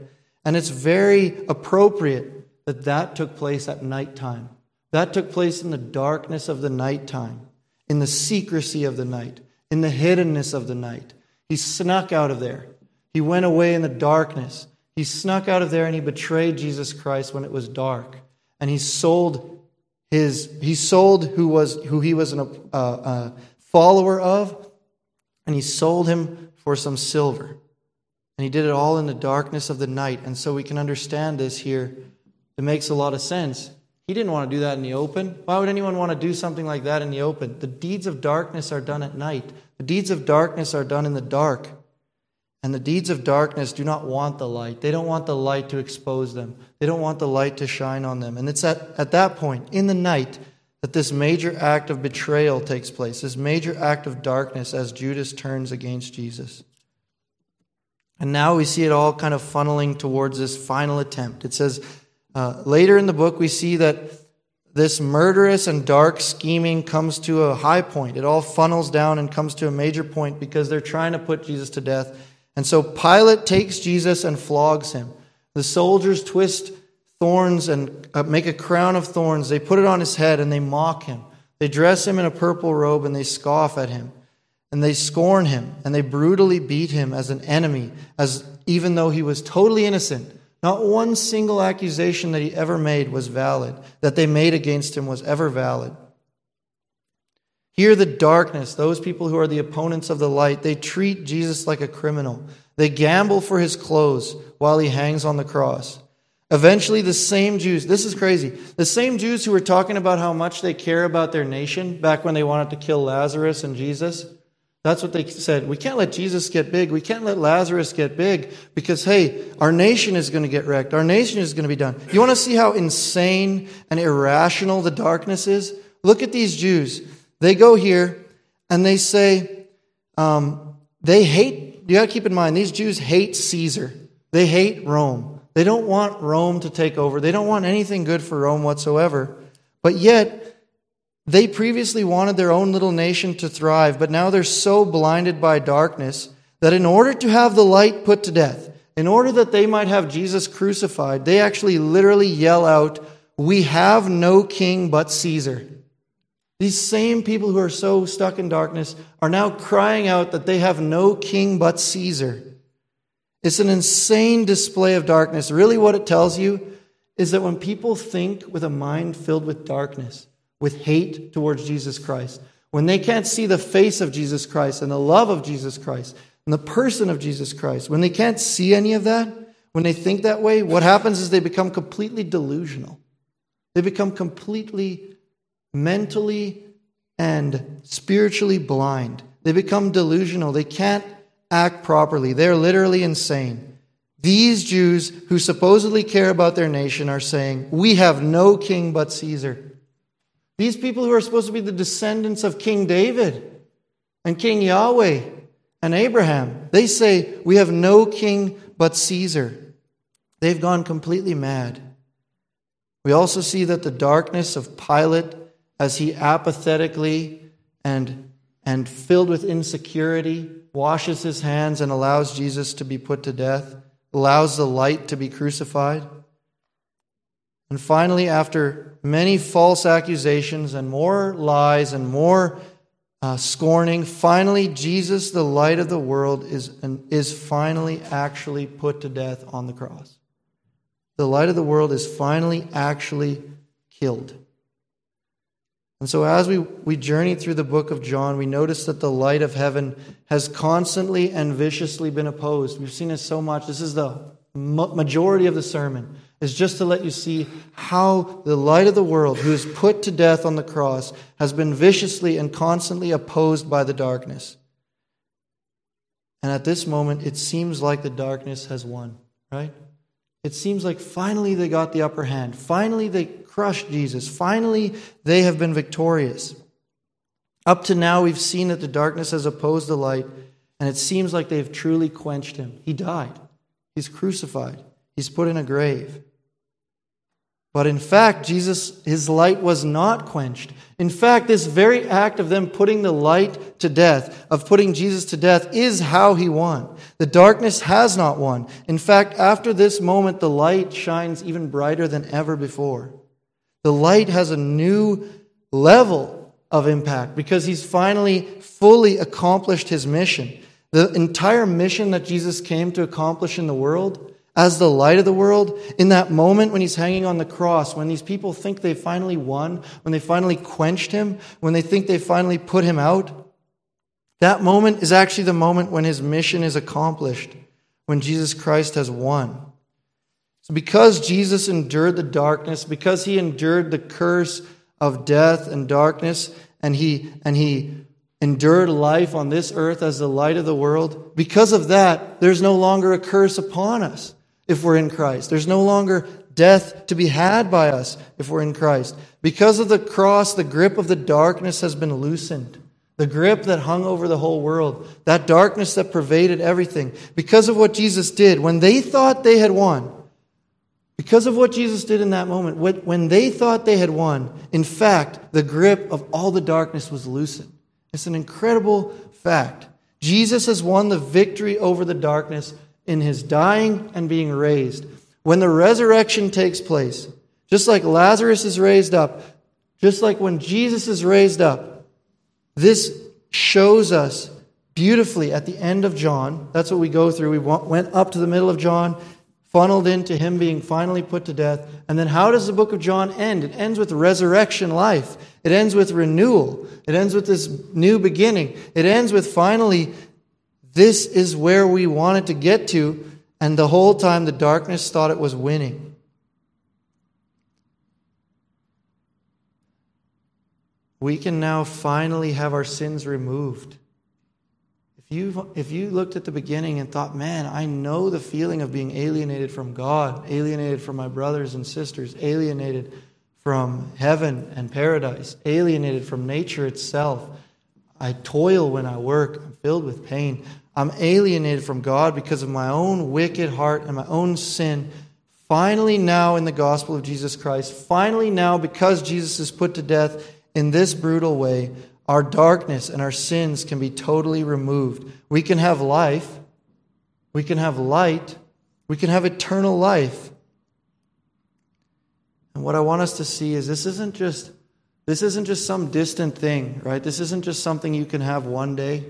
And it's very appropriate that that took place at nighttime. That took place in the darkness of the nighttime, in the secrecy of the night in the hiddenness of the night. He snuck out of there. He went away in the darkness. He snuck out of there and he betrayed Jesus Christ when it was dark. And he sold his he sold who was who he was a uh, uh, follower of, and he sold him for some silver. And he did it all in the darkness of the night. And so we can understand this here. It makes a lot of sense. He didn't want to do that in the open. Why would anyone want to do something like that in the open? The deeds of darkness are done at night. The deeds of darkness are done in the dark. And the deeds of darkness do not want the light. They don't want the light to expose them. They don't want the light to shine on them. And it's at, at that point, in the night, that this major act of betrayal takes place, this major act of darkness as Judas turns against Jesus. And now we see it all kind of funneling towards this final attempt. It says, uh, later in the book, we see that this murderous and dark scheming comes to a high point. It all funnels down and comes to a major point because they're trying to put Jesus to death. And so Pilate takes Jesus and flogs him. The soldiers twist thorns and uh, make a crown of thorns. They put it on his head and they mock him. They dress him in a purple robe and they scoff at him. And they scorn him and they brutally beat him as an enemy, as even though he was totally innocent Not one single accusation that he ever made was valid, that they made against him was ever valid. Here, the darkness, those people who are the opponents of the light, they treat Jesus like a criminal. They gamble for his clothes while he hangs on the cross. Eventually, the same Jews, this is crazy, the same Jews who were talking about how much they care about their nation back when they wanted to kill Lazarus and Jesus, that's what they said. We can't let Jesus get big. We can't let Lazarus get big because, hey, our nation is going to get wrecked. Our nation is going to be done. You want to see how insane and irrational the darkness is? Look at these Jews. They go here and they say, um, they hate, you got to keep in mind, these Jews hate Caesar. They hate Rome. They don't want Rome to take over. They don't want anything good for Rome whatsoever. But yet, they previously wanted their own little nation to thrive, but now they're so blinded by darkness that in order to have the light put to death, in order that they might have Jesus crucified, they actually literally yell out, We have no king but Caesar. These same people who are so stuck in darkness are now crying out that they have no king but Caesar. It's an insane display of darkness. Really, what it tells you is that when people think with a mind filled with darkness, with hate towards Jesus Christ, when they can't see the face of Jesus Christ and the love of Jesus Christ and the person of Jesus Christ, when they can't see any of that, when they think that way, what happens is they become completely delusional. They become completely mentally and spiritually blind. They become delusional. They can't act properly. They're literally insane. These Jews who supposedly care about their nation are saying, We have no king but Caesar. These people who are supposed to be the descendants of King David and King Yahweh and Abraham, they say, We have no king but Caesar. They've gone completely mad. We also see that the darkness of Pilate, as he apathetically and, and filled with insecurity, washes his hands and allows Jesus to be put to death, allows the light to be crucified. And finally, after many false accusations and more lies and more uh, scorning, finally, Jesus, the light of the world, is, is finally actually put to death on the cross. The light of the world is finally actually killed. And so, as we, we journey through the book of John, we notice that the light of heaven has constantly and viciously been opposed. We've seen it so much. This is the majority of the sermon is just to let you see how the light of the world, who is put to death on the cross, has been viciously and constantly opposed by the darkness. And at this moment, it seems like the darkness has won, right? It seems like finally they got the upper hand. Finally, they crushed Jesus. Finally, they have been victorious. Up to now, we've seen that the darkness has opposed the light, and it seems like they've truly quenched him. He died, he's crucified, he's put in a grave. But in fact, Jesus, his light was not quenched. In fact, this very act of them putting the light to death, of putting Jesus to death, is how he won. The darkness has not won. In fact, after this moment, the light shines even brighter than ever before. The light has a new level of impact because he's finally fully accomplished his mission. The entire mission that Jesus came to accomplish in the world as the light of the world, in that moment when he's hanging on the cross, when these people think they finally won, when they finally quenched him, when they think they finally put him out, that moment is actually the moment when his mission is accomplished, when Jesus Christ has won. So, because Jesus endured the darkness, because he endured the curse of death and darkness, and he, and he endured life on this earth as the light of the world, because of that, there's no longer a curse upon us if we're in Christ. There's no longer death to be had by us if we're in Christ. Because of the cross, the grip of the darkness has been loosened. The grip that hung over the whole world, that darkness that pervaded everything. Because of what Jesus did, when they thought they had won, because of what Jesus did in that moment, when they thought they had won, in fact, the grip of all the darkness was loosened. It's an incredible fact. Jesus has won the victory over the darkness in his dying and being raised. When the resurrection takes place, just like Lazarus is raised up, just like when Jesus is raised up, this shows us beautifully at the end of John. That's what we go through. We went up to the middle of John. funneled into him being finally put to death. And then how does the book of John end? It ends with resurrection life. It ends with renewal. It ends with this new beginning. It ends with finally, this is where we wanted to get to. And the whole time the darkness thought it was winning. We can now finally have our sins removed If you, if you looked at the beginning and thought, man, I know the feeling of being alienated from God, alienated from my brothers and sisters, alienated from heaven and paradise, alienated from nature itself. I toil when I work, I'm filled with pain. I'm alienated from God because of my own wicked heart and my own sin. Finally, now in the gospel of Jesus Christ, finally, now because Jesus is put to death in this brutal way, our darkness and our sins can be totally removed. We can have life, we can have light, we can have eternal life. And what I want us to see is this isn't just this isn't just some distant thing, right? This isn't just something you can have one day.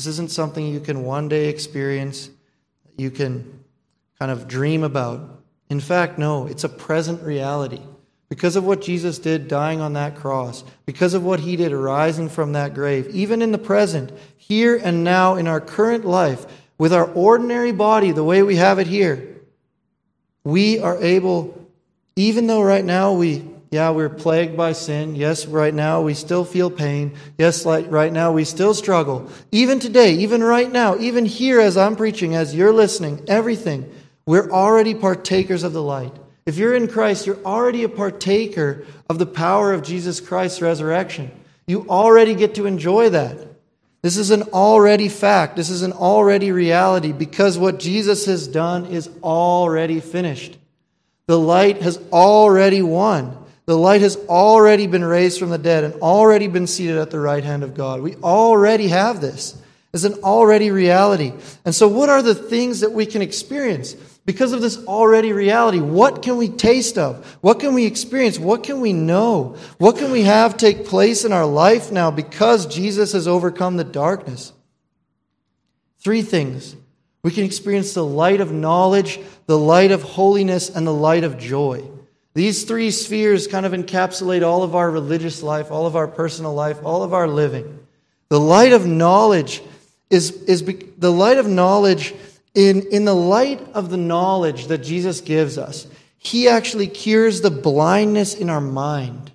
This isn't something you can one day experience, you can kind of dream about. In fact, no, it's a present reality. Because of what Jesus did dying on that cross, because of what he did rising from that grave, even in the present, here and now in our current life, with our ordinary body, the way we have it here, we are able, even though right now we, yeah, we're plagued by sin. Yes, right now we still feel pain. Yes, like right now we still struggle. Even today, even right now, even here as I'm preaching, as you're listening, everything, we're already partakers of the light. If you're in Christ, you're already a partaker of the power of Jesus Christ's resurrection. You already get to enjoy that. This is an already fact. This is an already reality because what Jesus has done is already finished. The light has already won. The light has already been raised from the dead and already been seated at the right hand of God. We already have this. It's an already reality. And so, what are the things that we can experience? Because of this already reality, what can we taste of? What can we experience? What can we know? What can we have take place in our life now because Jesus has overcome the darkness? Three things. We can experience the light of knowledge, the light of holiness, and the light of joy. These three spheres kind of encapsulate all of our religious life, all of our personal life, all of our living. The light of knowledge is, is the light of knowledge in, in the light of the knowledge that Jesus gives us, he actually cures the blindness in our mind.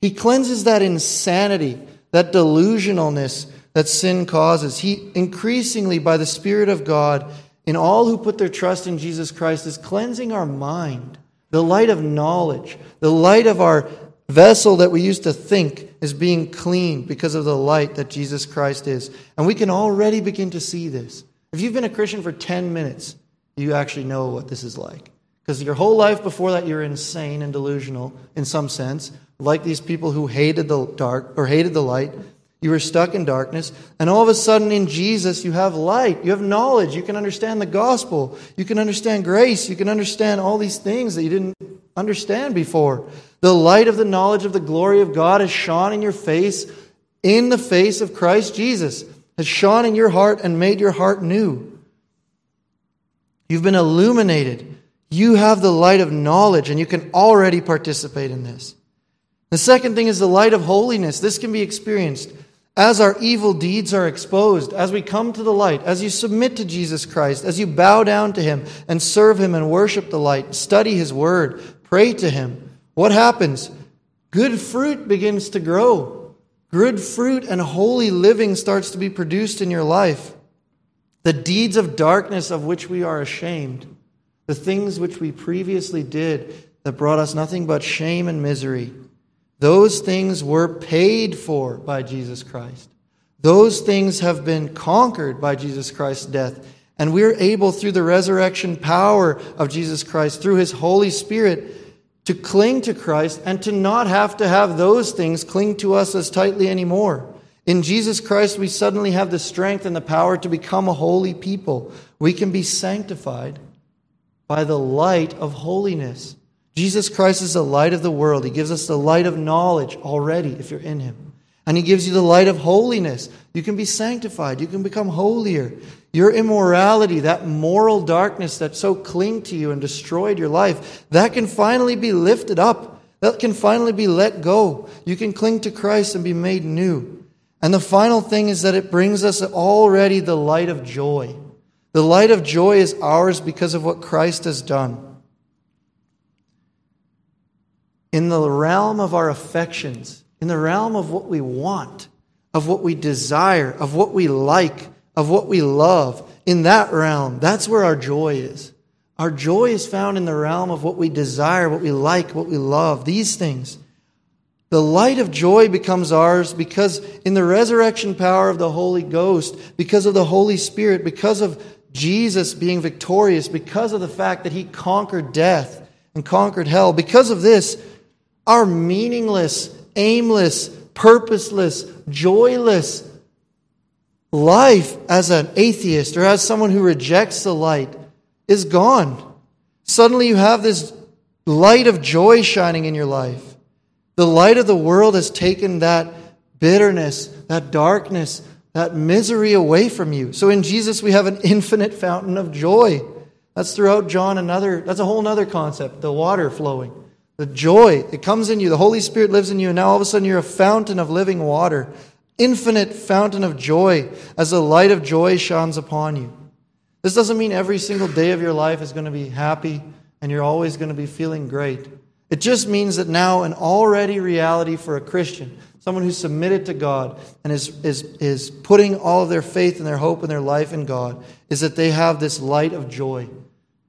He cleanses that insanity, that delusionalness that sin causes. He increasingly, by the Spirit of God, in all who put their trust in Jesus Christ, is cleansing our mind. The light of knowledge, the light of our vessel that we used to think is being cleaned because of the light that Jesus Christ is. And we can already begin to see this. If you've been a Christian for 10 minutes, you actually know what this is like. Because your whole life before that, you're insane and delusional in some sense, like these people who hated the dark or hated the light. You were stuck in darkness, and all of a sudden in Jesus, you have light. You have knowledge. You can understand the gospel. You can understand grace. You can understand all these things that you didn't understand before. The light of the knowledge of the glory of God has shone in your face, in the face of Christ Jesus has shone in your heart and made your heart new. You've been illuminated. You have the light of knowledge, and you can already participate in this. The second thing is the light of holiness. This can be experienced as our evil deeds are exposed, as we come to the light, as you submit to Jesus Christ, as you bow down to Him and serve Him and worship the light, study His Word, pray to Him. What happens? Good fruit begins to grow. Good fruit and holy living starts to be produced in your life. The deeds of darkness of which we are ashamed, the things which we previously did that brought us nothing but shame and misery, those things were paid for by Jesus Christ. Those things have been conquered by Jesus Christ's death. And we're able, through the resurrection power of Jesus Christ, through his Holy Spirit, to cling to Christ and to not have to have those things cling to us as tightly anymore. In Jesus Christ, we suddenly have the strength and the power to become a holy people. We can be sanctified by the light of holiness. Jesus Christ is the light of the world. He gives us the light of knowledge already if you're in Him. And He gives you the light of holiness. You can be sanctified. You can become holier. Your immorality, that moral darkness that so clinged to you and destroyed your life, that can finally be lifted up. That can finally be let go. You can cling to Christ and be made new. And the final thing is that it brings us already the light of joy. The light of joy is ours because of what Christ has done. In the realm of our affections, in the realm of what we want, of what we desire, of what we like, of what we love, in that realm, that's where our joy is. Our joy is found in the realm of what we desire, what we like, what we love, these things. The light of joy becomes ours because in the resurrection power of the Holy Ghost, because of the Holy Spirit, because of Jesus being victorious, because of the fact that he conquered death and conquered hell, because of this, our meaningless, aimless, purposeless, joyless life as an atheist or as someone who rejects the light is gone. Suddenly you have this light of joy shining in your life. The light of the world has taken that bitterness, that darkness, that misery away from you. So in Jesus we have an infinite fountain of joy. That's throughout John another that's a whole other concept, the water flowing. The joy, it comes in you. The Holy Spirit lives in you, and now all of a sudden you're a fountain of living water. Infinite fountain of joy as the light of joy shines upon you. This doesn't mean every single day of your life is going to be happy and you're always going to be feeling great. It just means that now an already reality for a Christian, someone who's submitted to God and is, is, is putting all of their faith and their hope and their life in God, is that they have this light of joy.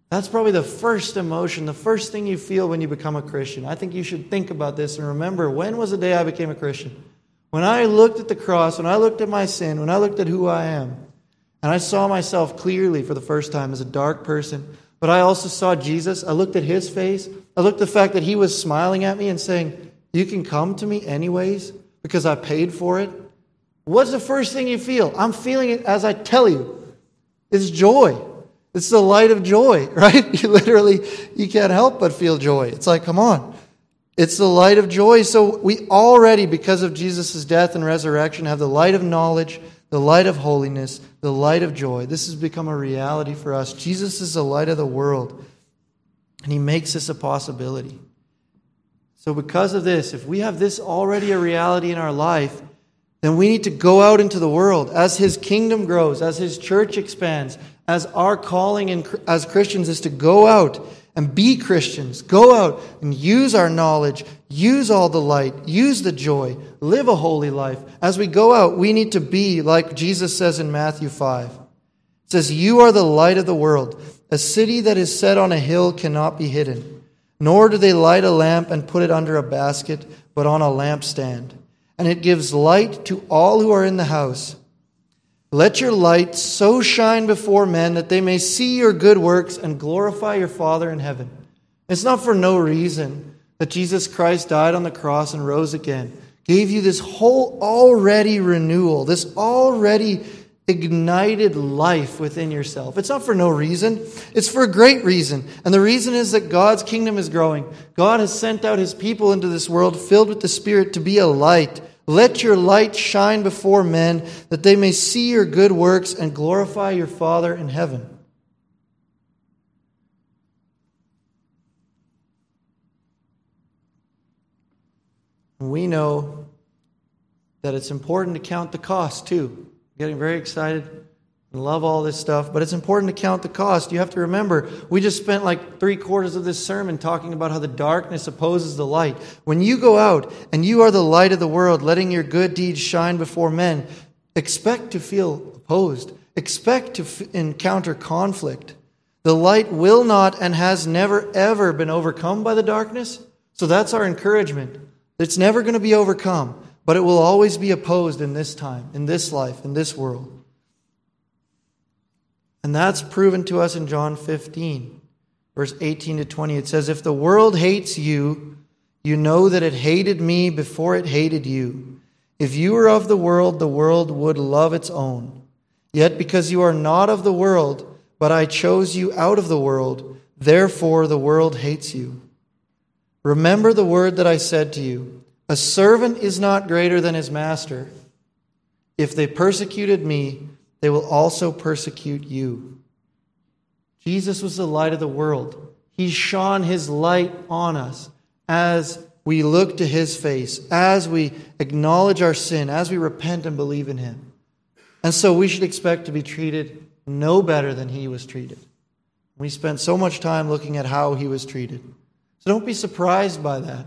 That's probably the first emotion, the first thing you feel when you become a Christian. I think you should think about this and remember when was the day I became a Christian? When I looked at the cross, when I looked at my sin, when I looked at who I am, and I saw myself clearly for the first time as a dark person, but I also saw Jesus. I looked at his face. I looked at the fact that he was smiling at me and saying, You can come to me anyways because I paid for it. What's the first thing you feel? I'm feeling it as I tell you. It's joy. It's the light of joy, right? You literally, you can't help but feel joy. It's like, come on. It's the light of joy. So we already, because of Jesus' death and resurrection, have the light of knowledge, the light of holiness, the light of joy. This has become a reality for us. Jesus is the light of the world, and he makes this a possibility. So, because of this, if we have this already a reality in our life, then we need to go out into the world as his kingdom grows, as his church expands, as our calling in, as Christians is to go out and be Christians. Go out and use our knowledge, use all the light, use the joy, live a holy life. As we go out, we need to be like Jesus says in Matthew 5. It says, You are the light of the world. A city that is set on a hill cannot be hidden. Nor do they light a lamp and put it under a basket, but on a lampstand. And it gives light to all who are in the house. Let your light so shine before men that they may see your good works and glorify your Father in heaven. It's not for no reason that Jesus Christ died on the cross and rose again, gave you this whole already renewal, this already ignited life within yourself. It's not for no reason, it's for a great reason. And the reason is that God's kingdom is growing. God has sent out his people into this world filled with the Spirit to be a light let your light shine before men, that they may see your good works and glorify your Father in heaven. We know that it's important to count the cost too. Getting very excited love all this stuff, but it's important to count the cost. You have to remember, we just spent like three quarters of this sermon talking about how the darkness opposes the light. When you go out and you are the light of the world, letting your good deeds shine before men, expect to feel opposed, expect to f- encounter conflict. The light will not and has never ever been overcome by the darkness. So that's our encouragement. It's never going to be overcome, but it will always be opposed in this time, in this life, in this world. And that's proven to us in John 15, verse 18 to 20. It says, If the world hates you, you know that it hated me before it hated you. If you were of the world, the world would love its own. Yet because you are not of the world, but I chose you out of the world, therefore the world hates you. Remember the word that I said to you A servant is not greater than his master. If they persecuted me, they will also persecute you. Jesus was the light of the world. He shone his light on us as we look to his face, as we acknowledge our sin, as we repent and believe in him. And so we should expect to be treated no better than he was treated. We spent so much time looking at how he was treated. So don't be surprised by that.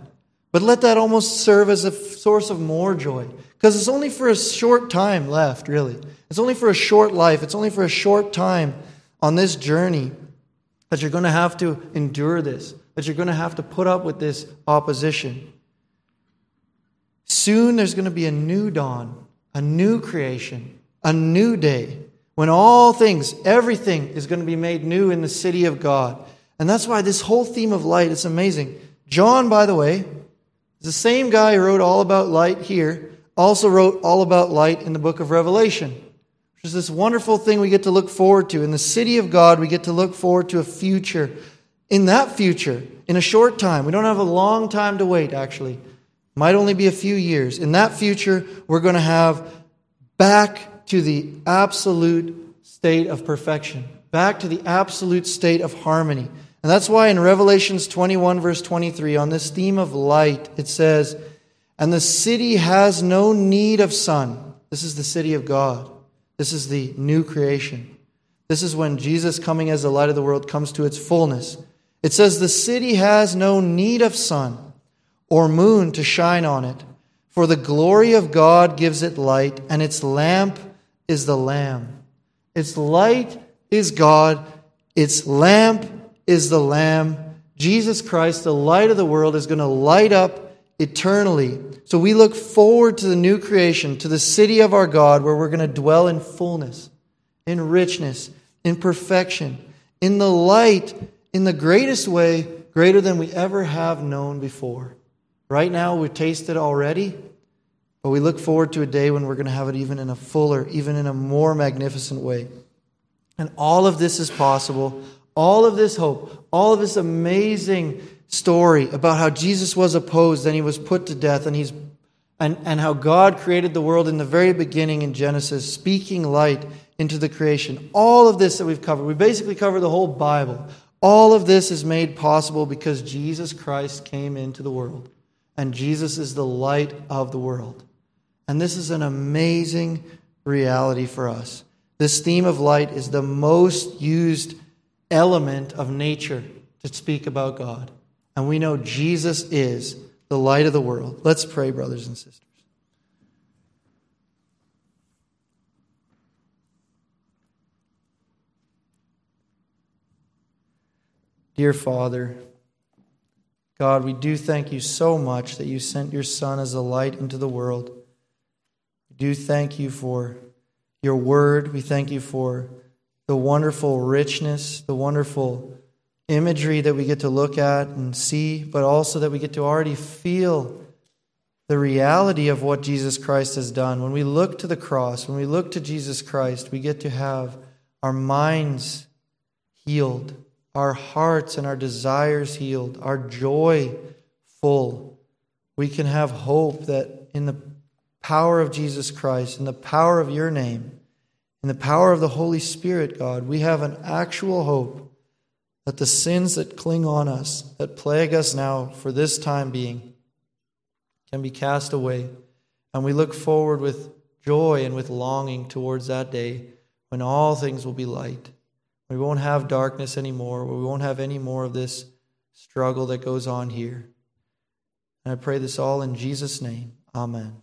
But let that almost serve as a source of more joy. Because it's only for a short time left, really. It's only for a short life. It's only for a short time on this journey that you're going to have to endure this, that you're going to have to put up with this opposition. Soon there's going to be a new dawn, a new creation, a new day when all things, everything is going to be made new in the city of God. And that's why this whole theme of light is amazing. John, by the way, the same guy who wrote all about light here also wrote all about light in the book of Revelation, which is this wonderful thing we get to look forward to. In the city of God, we get to look forward to a future. In that future, in a short time, we don't have a long time to wait, actually. Might only be a few years. In that future, we're going to have back to the absolute state of perfection, back to the absolute state of harmony. And that's why in Revelations 21, verse 23, on this theme of light, it says, And the city has no need of sun. This is the city of God. This is the new creation. This is when Jesus, coming as the light of the world, comes to its fullness. It says, The city has no need of sun or moon to shine on it, for the glory of God gives it light, and its lamp is the Lamb. Its light is God, its lamp is the Lamb. Jesus Christ, the light of the world, is going to light up eternally. So we look forward to the new creation, to the city of our God, where we're going to dwell in fullness, in richness, in perfection, in the light, in the greatest way, greater than we ever have known before. Right now, we've tasted already, but we look forward to a day when we're going to have it even in a fuller, even in a more magnificent way. And all of this is possible all of this hope, all of this amazing story about how Jesus was opposed and he was put to death and he's and, and how God created the world in the very beginning in Genesis, speaking light into the creation. All of this that we've covered, we basically covered the whole Bible. All of this is made possible because Jesus Christ came into the world. And Jesus is the light of the world. And this is an amazing reality for us. This theme of light is the most used element of nature to speak about God. And we know Jesus is the light of the world. Let's pray, brothers and sisters. Dear Father, God, we do thank you so much that you sent your Son as a light into the world. We do thank you for your word. We thank you for the wonderful richness, the wonderful imagery that we get to look at and see, but also that we get to already feel the reality of what Jesus Christ has done. When we look to the cross, when we look to Jesus Christ, we get to have our minds healed, our hearts and our desires healed, our joy full. We can have hope that in the power of Jesus Christ, in the power of your name, in the power of the Holy Spirit, God, we have an actual hope that the sins that cling on us, that plague us now for this time being, can be cast away. And we look forward with joy and with longing towards that day when all things will be light. We won't have darkness anymore. We won't have any more of this struggle that goes on here. And I pray this all in Jesus' name. Amen.